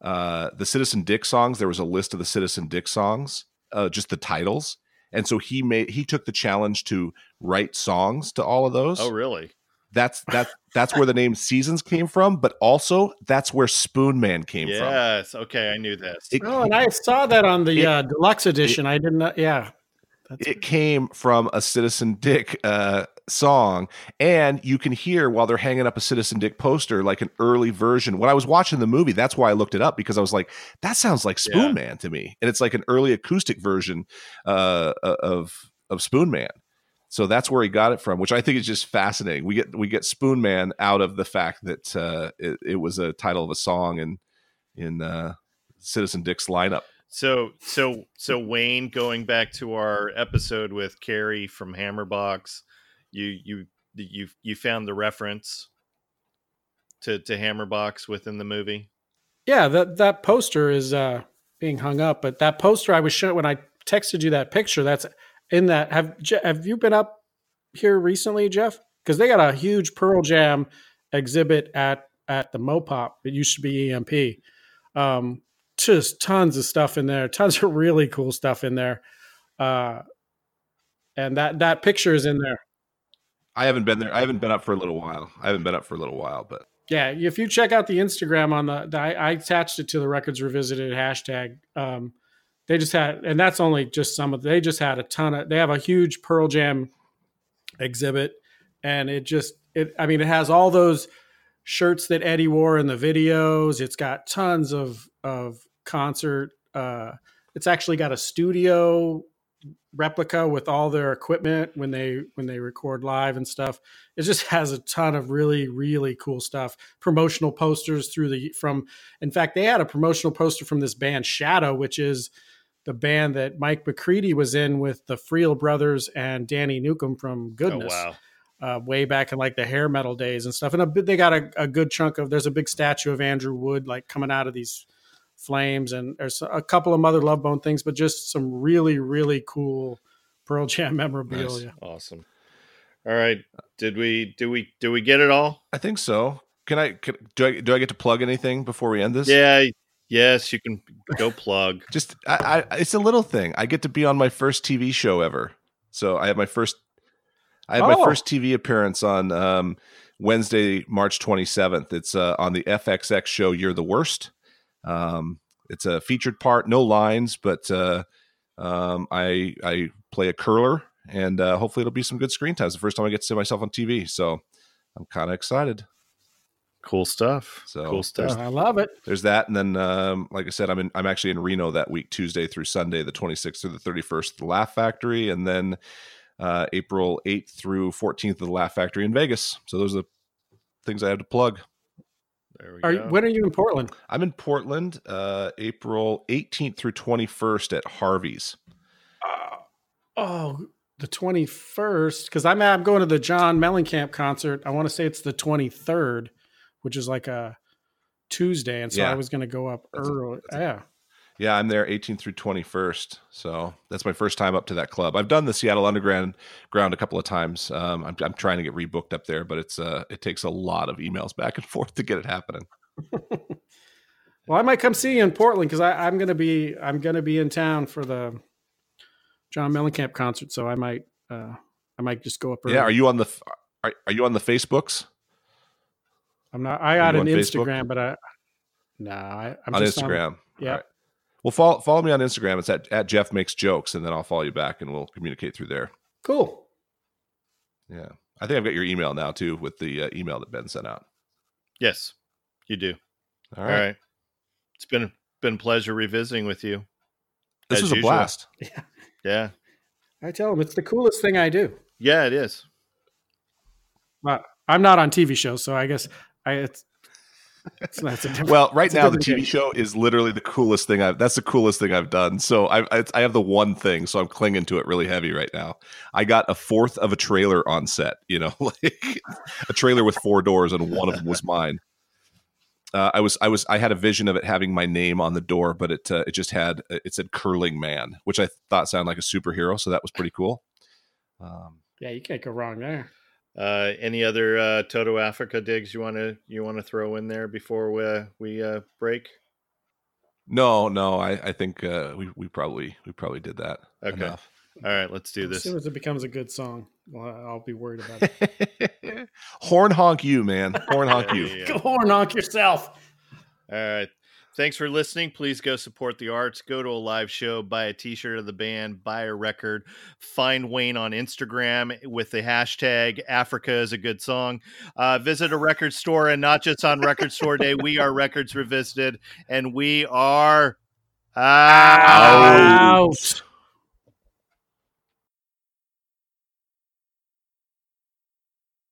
uh the Citizen Dick songs there was a list of the Citizen Dick songs uh just the titles and so he made he took the challenge to write songs to all of those Oh, really? that's that that's where the name Seasons came from but also that's where Spoonman came from Yes. Okay, I knew this. It- Oh, and I saw that on the It- uh, deluxe edition. I didn't. know Yeah, That's it came from a Citizen Dick uh, song, and you can hear while they're hanging up a Citizen Dick poster, like an early version. When I was watching the movie, that's why I looked it up because I was like, "That sounds like Spoon Yeah. Man to me," and it's like an early acoustic version uh, of of Spoonman. So that's where he got it from, which I think is just fascinating. We get we get Spoonman out of the fact that uh, it, it was a title of a song in in uh, Citizen Dick's lineup. So so so Wayne, going back to our episode with Carrie from Hammerbox, you you you you found the reference to to Hammerbox within the movie. Yeah, that that poster is uh, being hung up, but that poster I was showing when I texted you that picture. That's in that. Have have you been up here recently, Jeff? Because they got a huge Pearl Jam exhibit at at the Mopop. It used to be EMP. Um, just tons of stuff in there. Tons of really cool stuff in there. Uh, and that that picture is in there. I haven't been there. I haven't been up for a little while. I haven't been up for a little while, but Yeah, if you check out the Instagram on the, the I, I attached it to the Records Revisited hashtag. Um, they just had, and that's only just some of. They just had a ton of. They have a huge Pearl Jam exhibit, and it just it. I mean, it has all those shirts that Eddie wore in the videos. It's got tons of of concert. Uh, it's actually got a studio replica with all their equipment when they when they record live and stuff it just has a ton of really really cool stuff promotional posters through the from in fact they had a promotional poster from this band shadow which is the band that mike mccready was in with the Friel brothers and danny newcomb from goodness Oh wow! uh, way back in like the hair metal days and stuff and a, they got a, a good chunk of there's a big statue of andrew wood like coming out of these flames and there's a couple of mother love bone things but just some really really cool pearl jam memorabilia Awesome. All right. Did we do we do we get it all? I think so. Can I? Can, do I? Do I get to plug anything before we end this? Yeah. Yes, you can go plug. Just I, I it's a little thing. I get to be on my first TV show ever. So I have my first I have Oh. my first TV appearance on um, Wednesday, March 27th. It's uh, on the FXX show You're the Worst. Um, it's a featured part, no lines, but uh, um, I I play a curler and uh, hopefully it'll be some good screen time. It's the first time I get to see myself on TV, so I'm kind of excited. Cool stuff. So, cool stuff. i love it there's that and then um, like i said i'm in i'm actually in reno that week tuesday through sunday the 26th through the 31st the laugh factory and then uh, april 8th through 14th at the laugh factory in vegas so those are the things i have to plug There we are, go. when are you in portland i'm in portland uh, april 18th through 21st at harvey's oh the 21st because I'm, I'm going to the john mellencamp concert i want to say it's the 23rd which is like a tuesday and so Yeah. i was going to go up That's early a- yeah yeah i'm there 18th through 21st so that's my first time up to that club i've done the seattle underground ground a couple of times um, I'm, I'm trying to get rebooked up there but it's uh, it takes a lot of emails back and forth to get it happening Well, I might come see you in Portland because I'm going to be I'm going to be in town for the John Mellencamp concert, so I might uh, I might just go up. Early. Yeah, are you on the are, are you on the Facebooks I'm not. I got an on Facebook? Instagram, but I no, I, I'm on just Instagram? yeah. All right. Well, follow follow me on Instagram. It's at, at Jeff makes jokes, and then I'll follow you back, and we'll communicate through there. Cool. Yeah, I think I've got your email now too, with the uh, email that Ben sent out. yes, you do. All All right, right. It's been been a pleasure revisiting with you. this as was a usual. blast. Yeah. I tell him it's the coolest thing I do. Yeah, it is. But I'm not on TV shows, so I guess I it's, it's that's a different. Well, right it's a now the TV game. show is literally the coolest thing I've. That's the coolest thing I've done. So I, I I have the one thing, so I'm clinging to it really heavy right now. I got a fourth of a trailer on set. You know, like a trailer with four doors, and one of them was mine. Uh, I was I was I had a vision of it having my name on the door, but it uh, it just had it said curling man, which I thought sounded like a superhero. So that was pretty cool. Um, Yeah, you can't go wrong there. Uh, any other uh, Toto Africa digs you want to you want to throw in there before we we uh, break? no, no, I I think uh, we we probably we probably did that. Okay. enough. All right, let's do As this. soon as it becomes a good song, well, I'll be worried about it. Horn honk you, man. Horn honk Yeah, you. yeah, yeah. Go on, knock yourself. All right. Thanks for listening. Please go support the arts. Go to a live show, buy a t shirt of the band, buy a record, find Wayne on Instagram with the hashtag Africa is a good song. Uh, visit a record store and not just on Record Store Day. We are Records Revisited and we are out. Out.